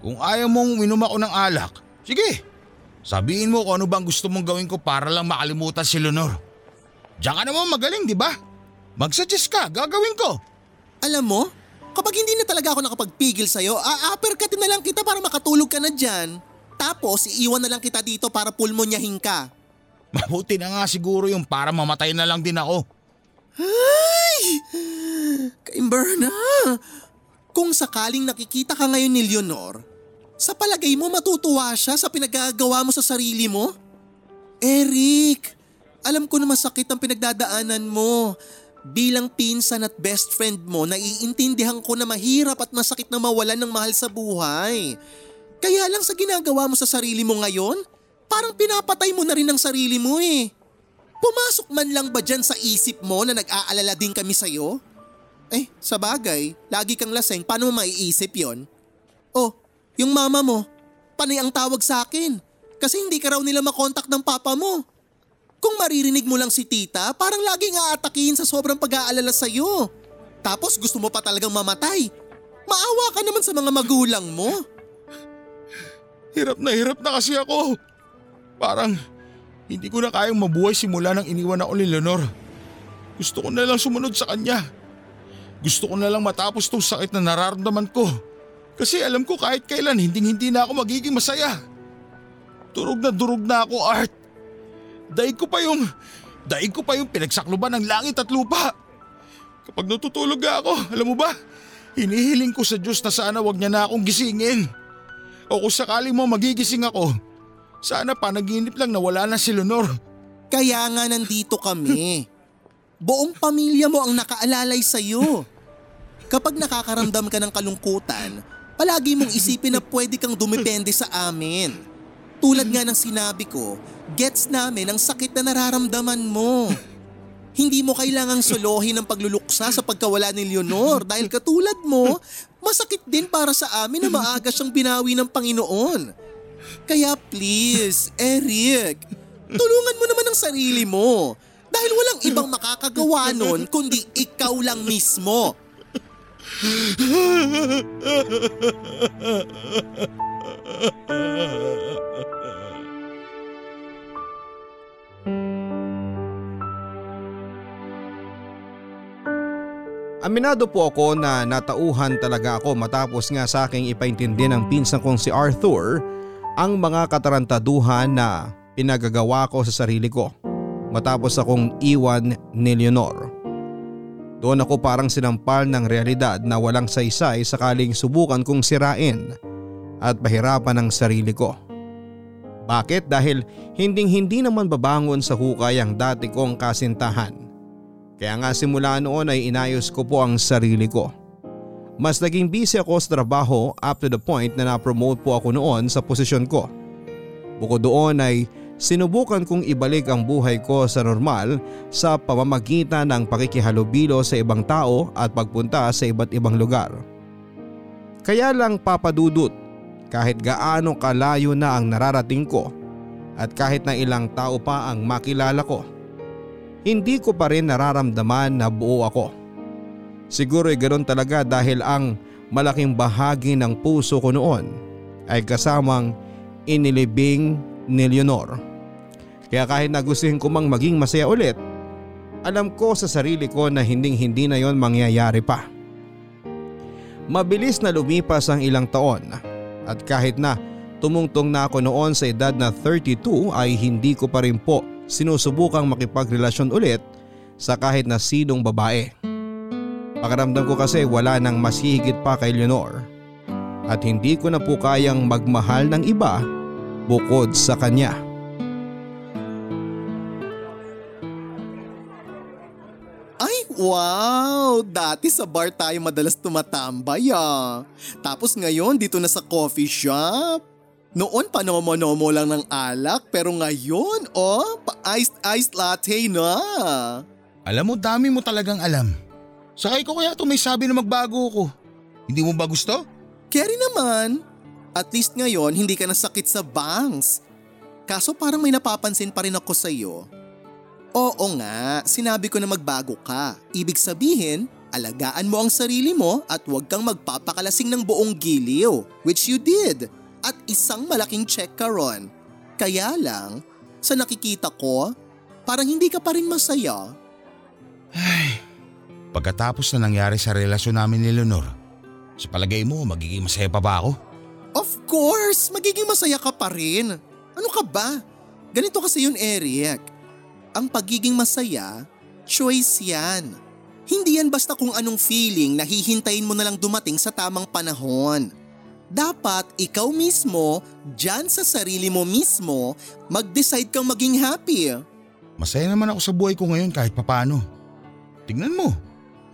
Kung ayaw mong uminom ako ng alak, sige. Sabihin mo kung ano bang gusto mong gawin ko para lang makalimutan si Leonor. Diyan ka naman magaling, di ba? Mag-suggest ka, gagawin ko. Alam mo, kapag hindi na talaga ako nakapagpigil sa'yo, a-uppercutin na lang kita para makatulog ka na dyan. Tapos iiwan na lang kita dito para pulmonyahin ka. Mabuti na nga siguro yung para mamatay na lang din ako. Ay! Kaimberna! Kung sakaling nakikita ka ngayon ni Leonor, sa palagay mo matutuwa siya sa pinagagawa mo sa sarili mo? Eric, alam ko na masakit ang pinagdadaanan mo. Bilang pinsan at best friend mo, naiintindihan ko na mahirap at masakit na mawalan ng mahal sa buhay. Kaya lang sa ginagawa mo sa sarili mo ngayon, parang pinapatay mo na rin ang sarili mo eh. Pumasok man lang ba dyan sa isip mo na nag-aalala din kami sa'yo? Eh, sa bagay, lagi kang laseng, paano mo maiisip yon? Oh, yung mama mo, panay ang tawag sa akin. Kasi hindi ka raw nila makontak ng papa mo. Kung maririnig mo lang si tita, parang laging aatakihin sa sobrang pag-aalala sa'yo. Tapos gusto mo pa talagang mamatay. Maawa ka naman sa mga magulang mo. Hirap na hirap na kasi ako. Parang hindi ko na kayang mabuhay simula nang iniwan ako ni Leonor. Gusto ko na lang sumunod sa kanya. Gusto ko na lang matapos tong sakit na nararamdaman ko. Kasi alam ko kahit kailan hindi hindi na ako magiging masaya. Durog na durog na ako, Art. Daig ko pa yung, daig ko pa yung pinagsakluban ng langit at lupa. Kapag natutulog ako, alam mo ba, hinihiling ko sa Diyos na sana wag niya na akong gisingin. O kung sakali mo magigising ako, sana panaginip lang na wala na si Leonor. Kaya nga nandito kami. Buong pamilya mo ang nakaalalay sa'yo. Kapag nakakaramdam ka ng kalungkutan, palagi mong isipin na pwede kang dumepende sa amin. Tulad nga ng sinabi ko, gets namin ang sakit na nararamdaman mo. Hindi mo kailangang solohin ang pagluluksa sa pagkawala ni Leonor dahil katulad mo, masakit din para sa amin na maaga siyang binawi ng Panginoon. Kaya please, Eric, tulungan mo naman ang sarili mo dahil walang ibang makakagawa nun kundi ikaw lang mismo. Aminado po ako na natauhan talaga ako matapos nga sa aking ipaintindi ng pinsan kong si Arthur ang mga katarantaduhan na pinagagawa ko sa sarili ko matapos akong iwan ni Leonor. Doon ako parang sinampal ng realidad na walang saysay sakaling subukan kong sirain at pahirapan ang sarili ko. Bakit? Dahil hinding hindi naman babangon sa hukay ang dati kong kasintahan. Kaya nga simula noon ay inayos ko po ang sarili ko. Mas naging busy ako sa trabaho up to the point na na-promote po ako noon sa posisyon ko. Bukod doon ay sinubukan kong ibalik ang buhay ko sa normal sa pamamagitan ng pakikihalubilo sa ibang tao at pagpunta sa iba't ibang lugar. Kaya lang papadudot kahit gaano kalayo na ang nararating ko at kahit na ilang tao pa ang makilala ko hindi ko pa rin nararamdaman na buo ako. Siguro ay ganoon talaga dahil ang malaking bahagi ng puso ko noon ay kasamang inilibing ni Leonor. Kaya kahit nagustuhin ko mang maging masaya ulit, alam ko sa sarili ko na hinding hindi na yon mangyayari pa. Mabilis na lumipas ang ilang taon at kahit na tumungtong na ako noon sa edad na 32 ay hindi ko pa rin po sinusubukang makipagrelasyon ulit sa kahit na sinong babae. Pakiramdam ko kasi wala nang mas hihigit pa kay Leonor at hindi ko na po kayang magmahal ng iba bukod sa kanya. Wow! Dati sa bar tayo madalas tumatambay ah. Tapos ngayon dito na sa coffee shop. Noon panomo-nomo lang ng alak pero ngayon oh, pa-iced iced latte na. Alam mo, dami mo talagang alam. Sakay ko kaya ito may sabi na magbago ko. Hindi mo ba gusto? Kerry naman, At least ngayon hindi ka nasakit sa bangs. Kaso parang may napapansin pa rin ako sa iyo. Oo nga, sinabi ko na magbago ka. Ibig sabihin, alagaan mo ang sarili mo at huwag kang magpapakalasing ng buong giliw, which you did. At isang malaking check ka ron. Kaya lang, sa nakikita ko, parang hindi ka pa rin masaya. Ay, pagkatapos na nangyari sa relasyon namin ni Leonor, sa palagay mo magiging masaya pa ba ako? Of course, magiging masaya ka pa rin. Ano ka ba? Ganito kasi yun, Eric. Ang pagiging masaya, choice yan. Hindi yan basta kung anong feeling na hihintayin mo na lang dumating sa tamang panahon. Dapat ikaw mismo, dyan sa sarili mo mismo, mag-decide kang maging happy. Masaya naman ako sa buhay ko ngayon kahit papano. Tingnan mo,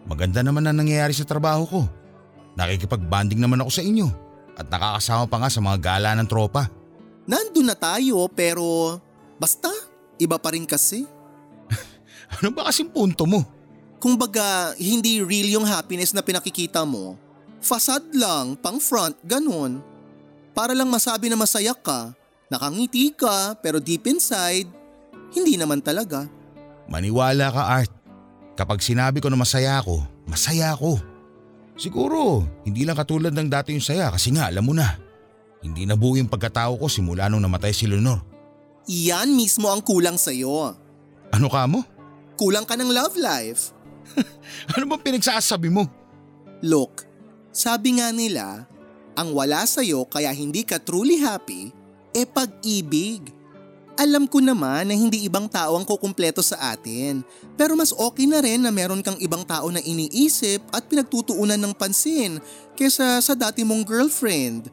maganda naman ang nangyayari sa trabaho ko. Nakikipag-banding naman ako sa inyo at nakakasama pa nga sa mga gala ng tropa. Nandun na tayo pero basta iba pa rin kasi. Ano ba kasing punto mo? Kung baga hindi real yung happiness na pinakikita mo, facade lang, pang front, ganun. Para lang masabi na masaya ka, nakangiti ka pero deep inside, hindi naman talaga. Maniwala ka Art. Kapag sinabi ko na masaya ako, masaya ako. Siguro, hindi lang katulad ng dati yung saya kasi nga alam mo na. Hindi nabuo yung pagkatao ko simula nung namatay si Leonor. Iyan mismo ang kulang sa'yo. Ano ka mo? Kulang ka ng love life. Ano bang pinagsasabi mo? Look, sabi nga nila, ang wala sa'yo kaya hindi ka truly happy, e pag-ibig. Alam ko naman na hindi ibang tao ang kukumpleto sa atin, pero mas okay na rin na meron kang ibang tao na iniisip at pinagtutuunan ng pansin kesa sa dati mong girlfriend.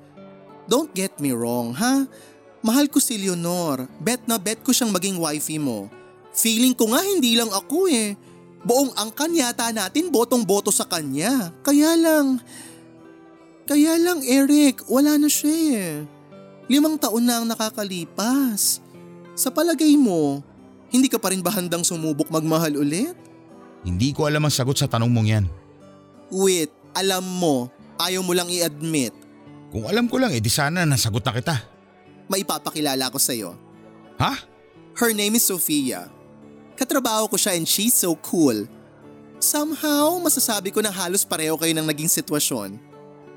Don't get me wrong, ha? Mahal ko si Leonor. Bet na bet ko siyang maging wifey mo. Feeling ko nga hindi lang ako eh. Buong angkan yata natin botong-boto sa kanya. Kaya lang... Kaya lang Eric, wala na siya eh. Limang taon na ang nakakalipas. Sa palagay mo, hindi ka pa rin ba handang sumubok magmahal ulit? Hindi ko alam ang sagot sa tanong mong yan. Wait, alam mo, ayaw mo lang i-admit. Kung alam ko lang, edi sana nasagot na kita. Maipapakilala ko sa'yo. Ha? Her name is Sofia. Katrabaho ko siya and she's so cool. Somehow, masasabi ko na halos pareho kayo ng naging sitwasyon.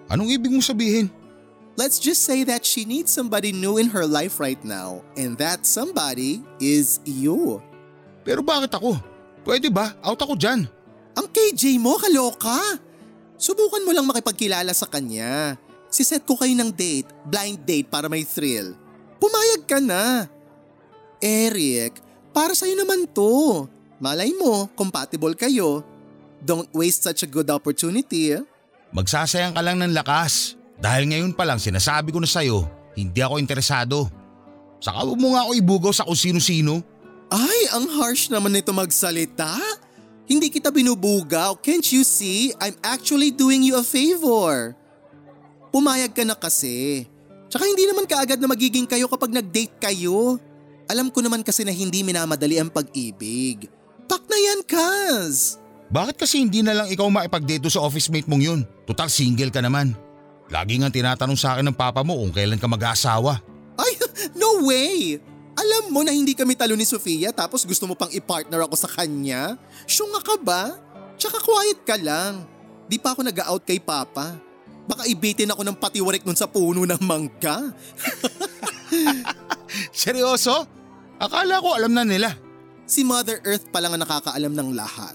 Anong ibig mo sabihin? Let's just say that she needs somebody new in her life right now and that somebody is you. Pero bakit ako? Pwede ba? Out ako dyan. Ang KJ mo, kaloka! Subukan mo lang makipagkilala sa kanya. Siset ko kayo ng date, blind date para may thrill. Pumayag ka na. Eric, para sa'yo naman to. Malay mo, compatible kayo. Don't waste such a good opportunity. Magsasayang ka lang ng lakas. Dahil ngayon pa lang sinasabi ko na sa'yo, hindi ako interesado. Saka huwag mo nga ako ibugaw sa kung sino-sino. Ay, ang harsh naman nito magsalita. Hindi kita binubugaw. Can't you see? I'm actually doing you a favor. Pumayag ka na kasi. Tsaka hindi naman kaagad na magiging kayo kapag nag-date kayo. Alam ko naman kasi na hindi minamadali ang pag-ibig. Pak na yan, Kaz! Bakit kasi hindi na lang ikaw maipag-date sa office mate mong yun? Total single ka naman. Lagi nga tinatanong sa akin ng papa mo kung kailan ka mag-aasawa. Ay, no way! Alam mo na hindi kami talo ni Sofia tapos gusto mo pang i-partner ako sa kanya? Syunga ka ba? Tsaka quiet ka lang. Di pa ako nag-out kay Papa. Baka ibitin ako ng patiwarik nun sa puno ng mangga. Seryoso? Akala ko alam na nila. Si Mother Earth pa lang ang nakakaalam ng lahat.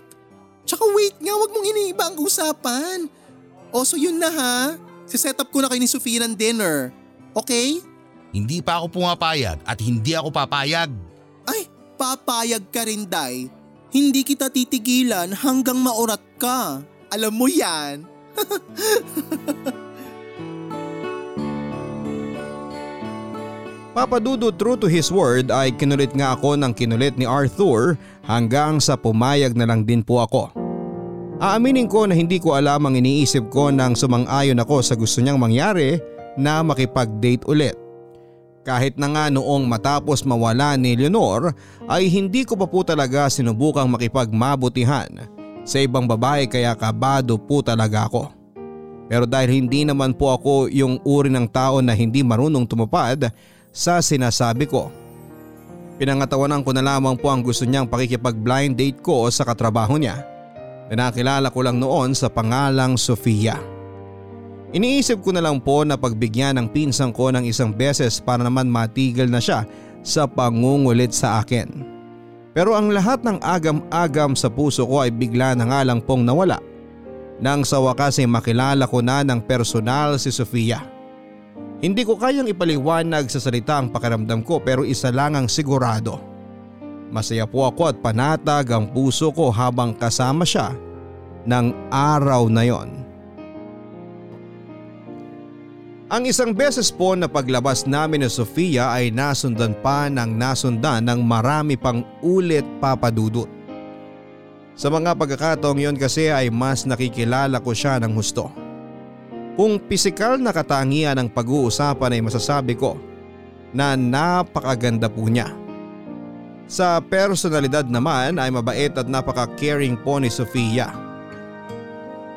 Tsaka wait nga, wag mong iniiba ang usapan. O so yun na ha, siset up ko na kay ni Sofia ng dinner. Okay? Hindi pa ako pumapayag at hindi ako papayag. Ay, papayag ka rin, Day. Hindi kita titigilan hanggang maurat ka. Alam mo yan. Papadudo true to his word ay kinulit nga ako ng kinulit ni Arthur hanggang sa pumayag na lang din po ako. Aaminin ko na hindi ko alam ang iniisip ko nang sumang-ayon ako sa gusto niyang mangyari na makipag-date ulit. Kahit na nga noong matapos mawala ni Leonor ay hindi ko pa po talaga sinubukang makipagmabutihan sa ibang babae kaya kabado po talaga ako. Pero dahil hindi naman po ako yung uri ng tao na hindi marunong tumupad sa sinasabi ko. Pinangatawanan ko na lamang po ang gusto niyang pakikipag blind date ko sa katrabaho niya. Pinakilala ko lang noon sa pangalang Sofia. Iniisip ko na lang po na pagbigyan ng pinsang ko ng isang beses para naman matigil na siya sa pangungulit sa akin. Pero ang lahat ng agam-agam sa puso ko ay bigla na nga lang pong nawala nang sa wakas ay makilala ko na ng personal si Sofia. Hindi ko kayang ipaliwanag sa salita ang pakiramdam ko pero isa lang ang sigurado. Masaya po ako at panatag ang puso ko habang kasama siya ng araw na yon. Ang isang beses po na paglabas namin ni Sofia ay nasundan pa ng nasundan ng marami pang ulit papadudot. Sa mga pagkakataong yon kasi ay mas nakikilala ko siya ng husto. Kung pisikal na katangian ang pag-uusapan ay masasabi ko na napakaganda po niya. Sa personalidad naman ay mabait at napaka-caring po ni Sofia.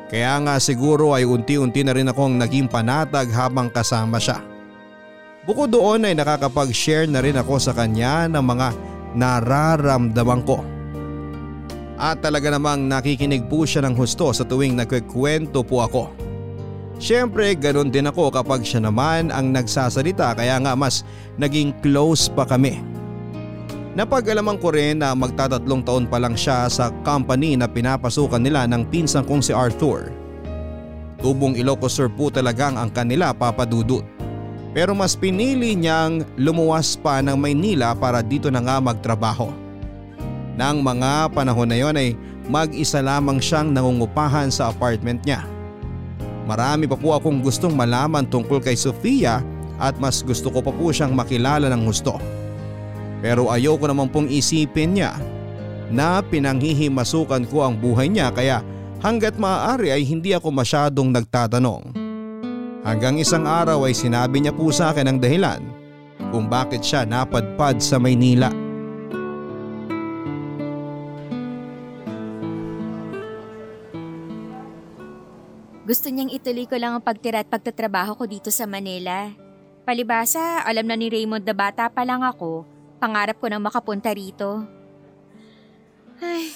Kaya nga siguro ay unti-unti na rin akong naging panatag habang kasama siya. Bukod doon ay nakakapag-share na rin ako sa kanya ng mga nararamdaman ko. At talaga namang nakikinig po siya ng husto sa tuwing nagkikwento po ako. Siyempre ganun din ako kapag siya naman ang nagsasalita kaya nga mas naging close pa kami. Napag-alaman ko rin na magtatatlong taon pa lang siya sa company na pinapasukan nila ng pinsang kong si Arthur. Tubong Ilocos po talagang ang kanila papadudot. Pero mas pinili niyang lumuwas pa ng Maynila para dito na nga magtrabaho. Nang mga panahon na yon ay mag-isa lamang siyang nangungupahan sa apartment niya. Marami pa po akong gustong malaman tungkol kay Sofia at mas gusto ko pa po siyang makilala ng gusto. Pero ayoko naman pong isipin niya na pinanghihimasukan ko ang buhay niya kaya hanggat maaari ay hindi ako masyadong nagtatanong. Hanggang isang araw ay sinabi niya po sa akin ang dahilan kung bakit siya napadpad sa Maynila. Gusto niyang ituloy ko lang ang pagtira at pagtatrabaho ko dito sa Manila. Palibasa, alam na ni Raymond na bata pa lang ako, pangarap ko nang makapunta rito. Ay,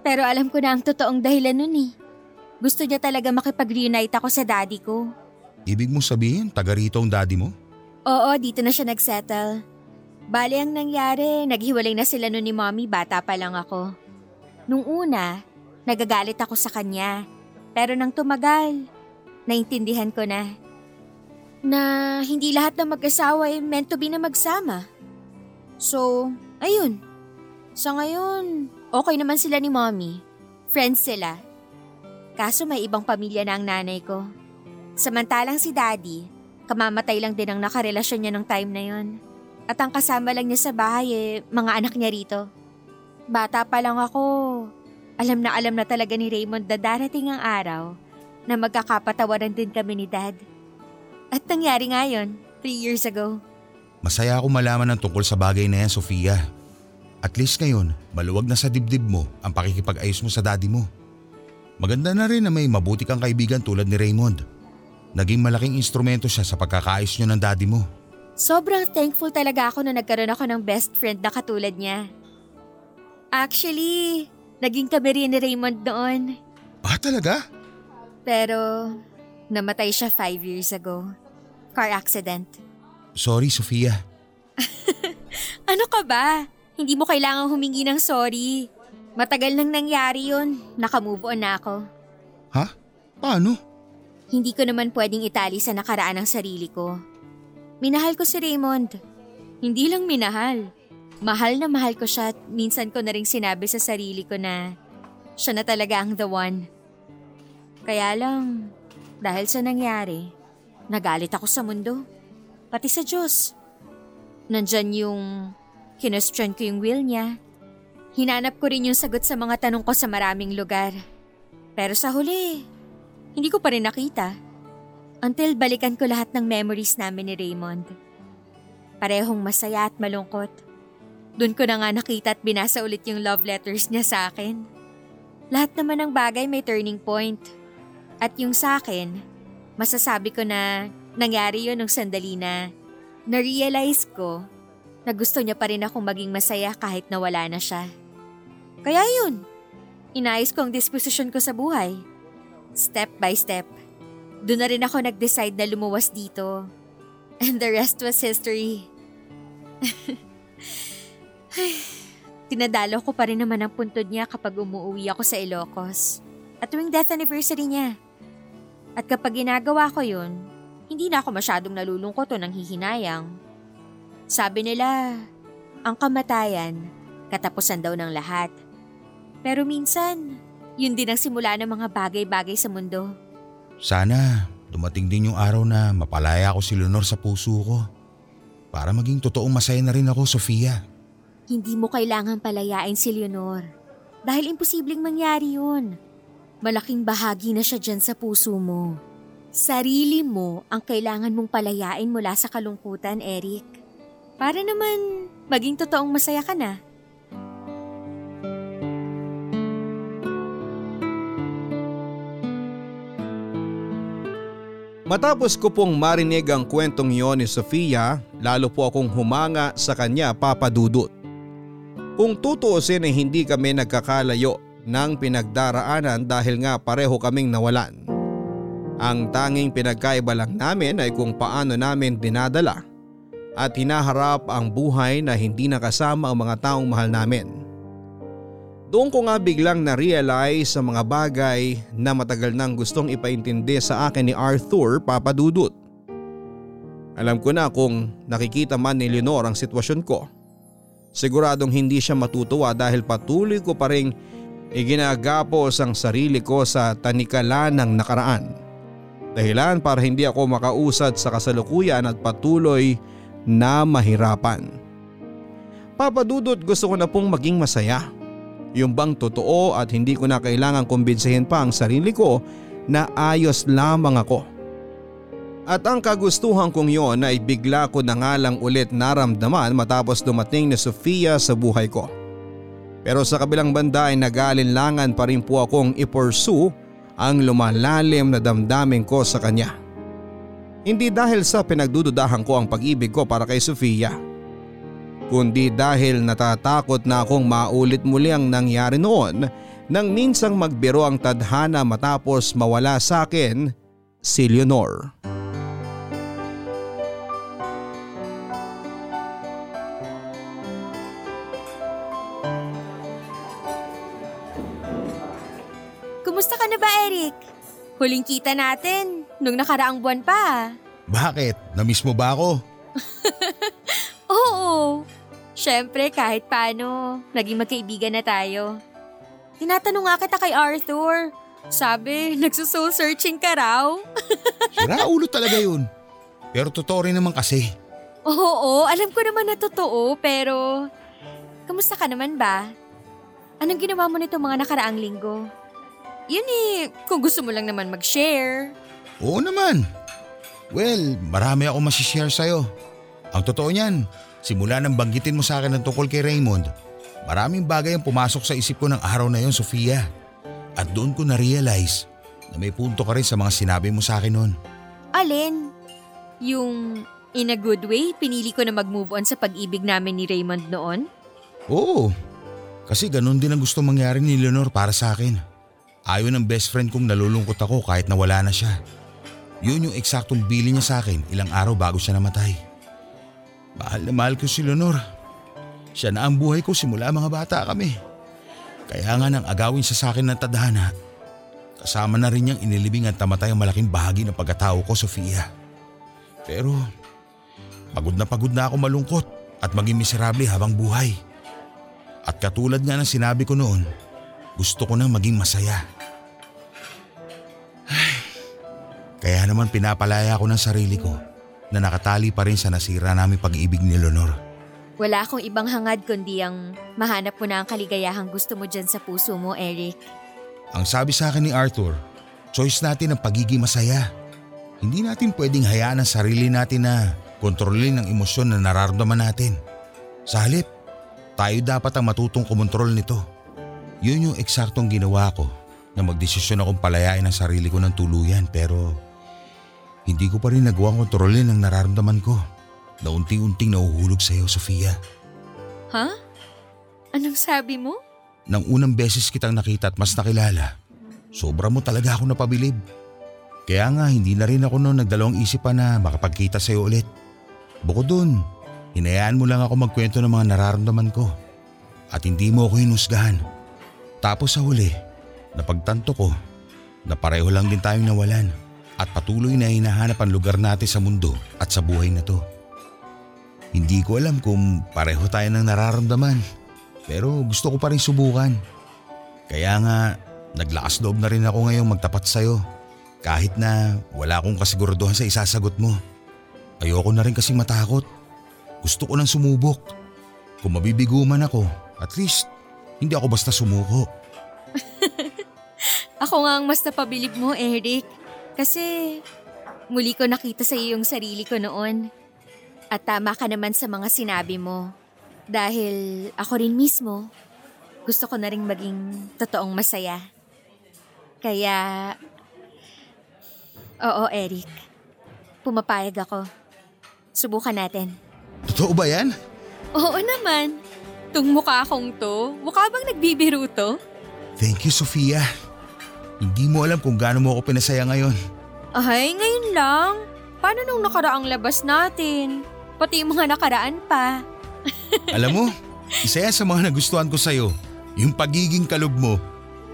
pero alam ko na ang totoong dahilan nun eh. Gusto niya talaga makipag-reunite ako sa daddy ko. Ibig mo sabihin, taga rito ang daddy mo? Oo, dito na siya nagsettle. Bale ang nangyari, naghiwalay na sila nun ni mommy, bata pa lang ako. Nung una, nagagalit ako sa kanya pero nang tumagal, naintindihan ko na na hindi lahat ng mag-asawa ay meant to be na magsama. So, ayun. Sa ngayon, okay naman sila ni mommy. Friends sila. Kaso may ibang pamilya na ang nanay ko. Samantalang si daddy, kamamatay lang din ang nakarelasyon niya ng time na yon. At ang kasama lang niya sa bahay eh, mga anak niya rito. Bata pa lang ako, alam na alam na talaga ni Raymond na darating ang araw na magkakapatawaran din kami ni Dad. At nangyari nga yun, three years ago. Masaya ako malaman ng tungkol sa bagay na yan, Sofia. At least ngayon, maluwag na sa dibdib mo ang pakikipag-ayos mo sa daddy mo. Maganda na rin na may mabuti kang kaibigan tulad ni Raymond. Naging malaking instrumento siya sa pagkakaayos niyo ng daddy mo. Sobrang thankful talaga ako na nagkaroon ako ng best friend na katulad niya. Actually, Naging kami rin ni Raymond noon. Ah, talaga? Pero namatay siya five years ago. Car accident. Sorry, Sofia. ano ka ba? Hindi mo kailangang humingi ng sorry. Matagal nang nangyari yun. Nakamove on na ako. Ha? Paano? Hindi ko naman pwedeng itali sa nakaraan ng sarili ko. Minahal ko si Raymond. Hindi lang minahal. Mahal na mahal ko siya at minsan ko na rin sinabi sa sarili ko na siya na talaga ang the one. Kaya lang, dahil sa nangyari, nagalit ako sa mundo. Pati sa Diyos. Nandyan yung kinestyon ko yung will niya. Hinanap ko rin yung sagot sa mga tanong ko sa maraming lugar. Pero sa huli, hindi ko pa rin nakita. Until balikan ko lahat ng memories namin ni Raymond. Parehong masaya at malungkot. Doon ko na nga nakita at binasa ulit yung love letters niya sa akin. Lahat naman ng bagay may turning point. At yung sa akin, Masasabi ko na nangyari yun nung sandali na na-realize ko na gusto niya pa rin akong maging masaya kahit nawala na siya. Kaya yun, inayos ko ang disposisyon ko sa buhay. Step by step. Doon na rin ako nag-decide na lumuwas dito. And the rest was history. Tinadalo ko pa rin naman ang puntod niya kapag umuwi ako sa Ilocos. At tuwing death anniversary niya. At kapag ginagawa ko yun, hindi na ako masyadong nalulungkot o nanghihinayang. Sabi nila, ang kamatayan, katapusan daw ng lahat. Pero minsan, yun din ang simula ng mga bagay-bagay sa mundo. Sana dumating din yung araw na mapalaya ko si Leonor sa puso ko. Para maging totoong masaya na rin ako, Sofia. Hindi mo kailangan palayain si Leonor. Dahil imposibleng mangyari yun. Malaking bahagi na siya dyan sa puso mo. Sarili mo ang kailangan mong palayain mula sa kalungkutan, Eric. Para naman maging totoong masaya ka na. Matapos ko pong marinig ang kwentong yon ni Sofia, lalo po akong humanga sa kanya papadudot. Kung tutuusin ay hindi kami nagkakalayo ng pinagdaraanan dahil nga pareho kaming nawalan. Ang tanging pinagkaiba lang namin ay kung paano namin dinadala at hinaharap ang buhay na hindi nakasama ang mga taong mahal namin. Doon ko nga biglang na-realize sa mga bagay na matagal nang gustong ipaintindi sa akin ni Arthur papadudot. Alam ko na kung nakikita man ni Leonor ang sitwasyon ko. Siguradong hindi siya matutuwa dahil patuloy ko pa rin iginagapos ang sarili ko sa tanikala ng nakaraan. Dahilan para hindi ako makausad sa kasalukuyan at patuloy na mahirapan. Papadudot gusto ko na pong maging masaya. Yung bang totoo at hindi ko na kailangan kumbinsihin pa ang sarili ko na ayos lamang ako. At ang kagustuhan kong yon ay bigla ko na nga lang ulit naramdaman matapos dumating ni Sofia sa buhay ko. Pero sa kabilang banda ay nag-aalinlangan pa rin po akong ipursue ang lumalalim na damdamin ko sa kanya. Hindi dahil sa pinagdududahan ko ang pag-ibig ko para kay Sofia kundi dahil natatakot na akong maulit muli ang nangyari noon nang minsang magbiro ang tadhana matapos mawala sa akin si Leonor. Kumusta Huling kita natin, nung nakaraang buwan pa. Bakit? Namiss mo ba ako? Oo. Siyempre, kahit paano, naging magkaibigan na tayo. Tinatanong nga kita kay Arthur. Sabi, nagsusoul searching ka raw. Sira ulo talaga yun. Pero totoo rin naman kasi. Oo, alam ko naman na totoo, pero... Kamusta ka naman ba? Anong ginawa mo nito mga nakaraang linggo? Yun eh, kung gusto mo lang naman mag-share. Oo naman. Well, marami ako masishare sa'yo. Ang totoo niyan, simula nang banggitin mo sa akin ng tungkol kay Raymond, maraming bagay ang pumasok sa isip ko ng araw na yon, Sofia. At doon ko na-realize na may punto ka rin sa mga sinabi mo sa akin noon. Alin? Yung in a good way, pinili ko na mag-move on sa pag-ibig namin ni Raymond noon? Oo, kasi ganun din ang gusto mangyari ni Leonor para sa akin. Ayaw ng best friend kong nalulungkot ako kahit nawala na siya. Yun yung eksaktong bili niya sa akin ilang araw bago siya namatay. Mahal na mahal ko si Leonor. Siya na ang buhay ko simula mga bata kami. Kaya nga nang agawin siya sa akin ng tadhana, kasama na rin niyang inilibing at tamatay ang malaking bahagi ng pagkatao ko, Sofia. Pero pagod na pagod na ako malungkot at maging miserable habang buhay. At katulad nga ng sinabi ko noon, gusto ko na maging masaya. Ay, kaya naman pinapalaya ko ng sarili ko na nakatali pa rin sa nasira naming pag-ibig ni Leonor. Wala akong ibang hangad kundi ang mahanap mo na ang kaligayahang gusto mo dyan sa puso mo, Eric. Ang sabi sa akin ni Arthur, choice natin ang pagiging masaya. Hindi natin pwedeng hayaan ang sarili natin na kontrolin ang emosyon na nararamdaman natin. Sa halip, tayo dapat ang matutong kumontrol nito. Yun yung eksaktong ginawa ko na magdesisyon akong palayain ang sarili ko ng tuluyan pero Hindi ko pa rin nagawang kontrolin ang nararamdaman ko na unti-unting nahuhulog sa iyo, Sofia. Ha? Anong sabi mo? Nang unang beses kitang nakita at mas nakilala, sobra mo talaga ako napabilib. Kaya nga hindi na rin ako noon nagdalawang isip pa na makapagkita sa iyo ulit. Bukod dun, hinayaan mo lang ako magkwento ng mga nararamdaman ko. At hindi mo ako hinusgahan. Tapos sa huli, napagtanto ko na pareho lang din tayong nawalan at patuloy na hinahanap ang lugar natin sa mundo at sa buhay na to. Hindi ko alam kung pareho tayo ng nararamdaman pero gusto ko pa rin subukan. Kaya nga naglakas loob na rin ako ngayong magtapat sa'yo kahit na wala akong kasiguraduhan sa isasagot mo. Ayoko na rin kasing matakot. Gusto ko nang sumubok. Kung mabibigo man ako, at least hindi ako basta sumuko. Ako nga ang mas napabilib mo, Eric. Kasi muli ko nakita sa iyo yung sarili ko noon. At tama ka naman sa mga sinabi mo. Dahil ako rin mismo, gusto ko na rin maging totoong masaya. Kaya Oo, Eric. Pumapayag ako. Subukan natin. Totoo ba yan? Oo naman. Tung mukha akong to, mukha bang nagbibiro to? Thank you, Sofia. Hindi mo alam kung gaano mo ako pinasaya ngayon. Ay, ngayon lang. Paano nung nakaraang labas natin? Pati yung mga nakaraan pa. alam mo, isa yan sa mga nagustuhan ko sa'yo. Yung pagiging kalog mo.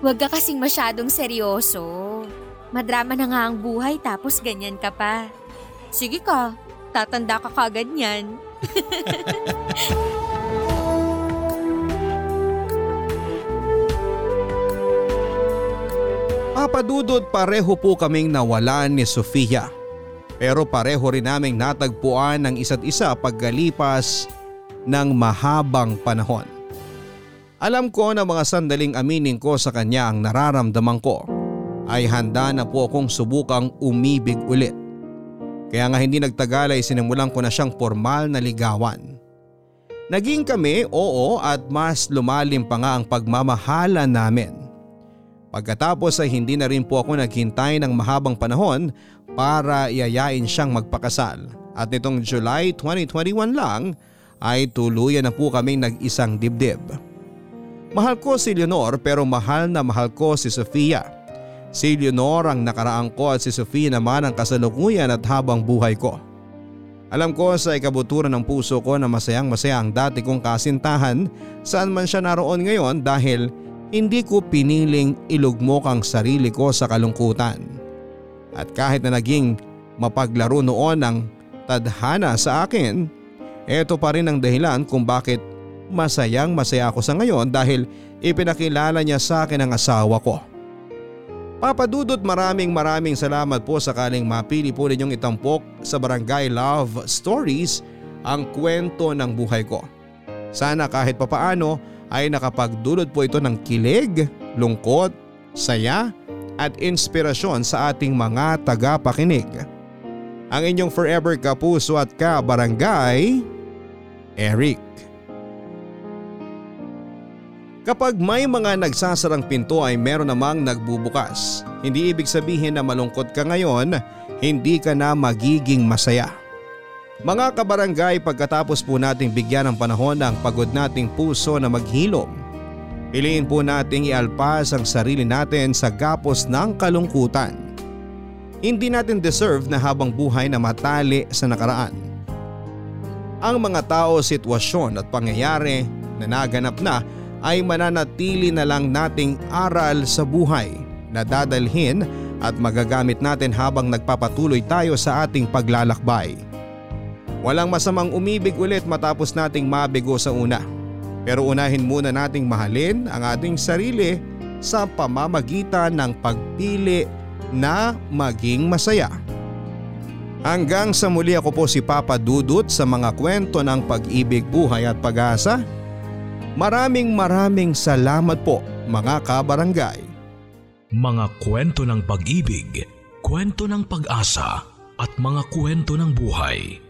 Huwag ka kasing masyadong seryoso. Madrama na nga ang buhay tapos ganyan ka pa. Sige ka, tatanda ka kagad yan. Papadudod pareho po kaming nawalan ni Sofia. Pero pareho rin naming natagpuan ng isa't isa pagkalipas ng mahabang panahon. Alam ko na mga sandaling aminin ko sa kanya ang nararamdaman ko ay handa na po akong subukang umibig ulit. Kaya nga hindi nagtagal ay sinimulan ko na siyang formal na ligawan. Naging kami oo at mas lumalim pa nga ang pagmamahala namin. Pagkatapos ay hindi na rin po ako naghintay ng mahabang panahon para iayain siyang magpakasal. At nitong July 2021 lang ay tuluyan na po kaming nag-isang dibdib. Mahal ko si Leonor pero mahal na mahal ko si Sofia. Si Leonor ang nakaraang ko at si Sofia naman ang kasalukuyan at habang buhay ko. Alam ko sa ikabuturan ng puso ko na masayang masaya ang dati kong kasintahan saan man siya naroon ngayon dahil hindi ko piniling ilugmok ang sarili ko sa kalungkutan. At kahit na naging mapaglaro noon ang tadhana sa akin, ito pa rin ang dahilan kung bakit masayang masaya ako sa ngayon dahil ipinakilala niya sa akin ang asawa ko. Papadudot maraming maraming salamat po sakaling mapili po ninyong itampok sa Barangay Love Stories ang kwento ng buhay ko. Sana kahit papaano ay nakapagdulot po ito ng kilig, lungkot, saya at inspirasyon sa ating mga tagapakinig. Ang inyong forever kapuso at ka-barangay, Eric. Kapag may mga nagsasarang pinto ay meron namang nagbubukas. Hindi ibig sabihin na malungkot ka ngayon, hindi ka na magiging masaya. Mga kabarangay pagkatapos po nating bigyan ng panahon ng pagod nating puso na maghilom, piliin po nating ialpas ang sarili natin sa gapos ng kalungkutan. Hindi natin deserve na habang buhay na matali sa nakaraan. Ang mga tao, sitwasyon at pangyayari na naganap na ay mananatili na lang nating aral sa buhay na dadalhin at magagamit natin habang nagpapatuloy tayo sa ating paglalakbay. Walang masamang umibig ulit matapos nating mabigo sa una. Pero unahin muna nating mahalin ang ating sarili sa pamamagitan ng pagpili na maging masaya. Hanggang sa muli ako po si Papa Dudut sa mga kwento ng pag-ibig, buhay at pag-asa Maraming maraming salamat po mga kabarangay. Mga kwento ng pag-ibig, kwento ng pag-asa at mga kwento ng buhay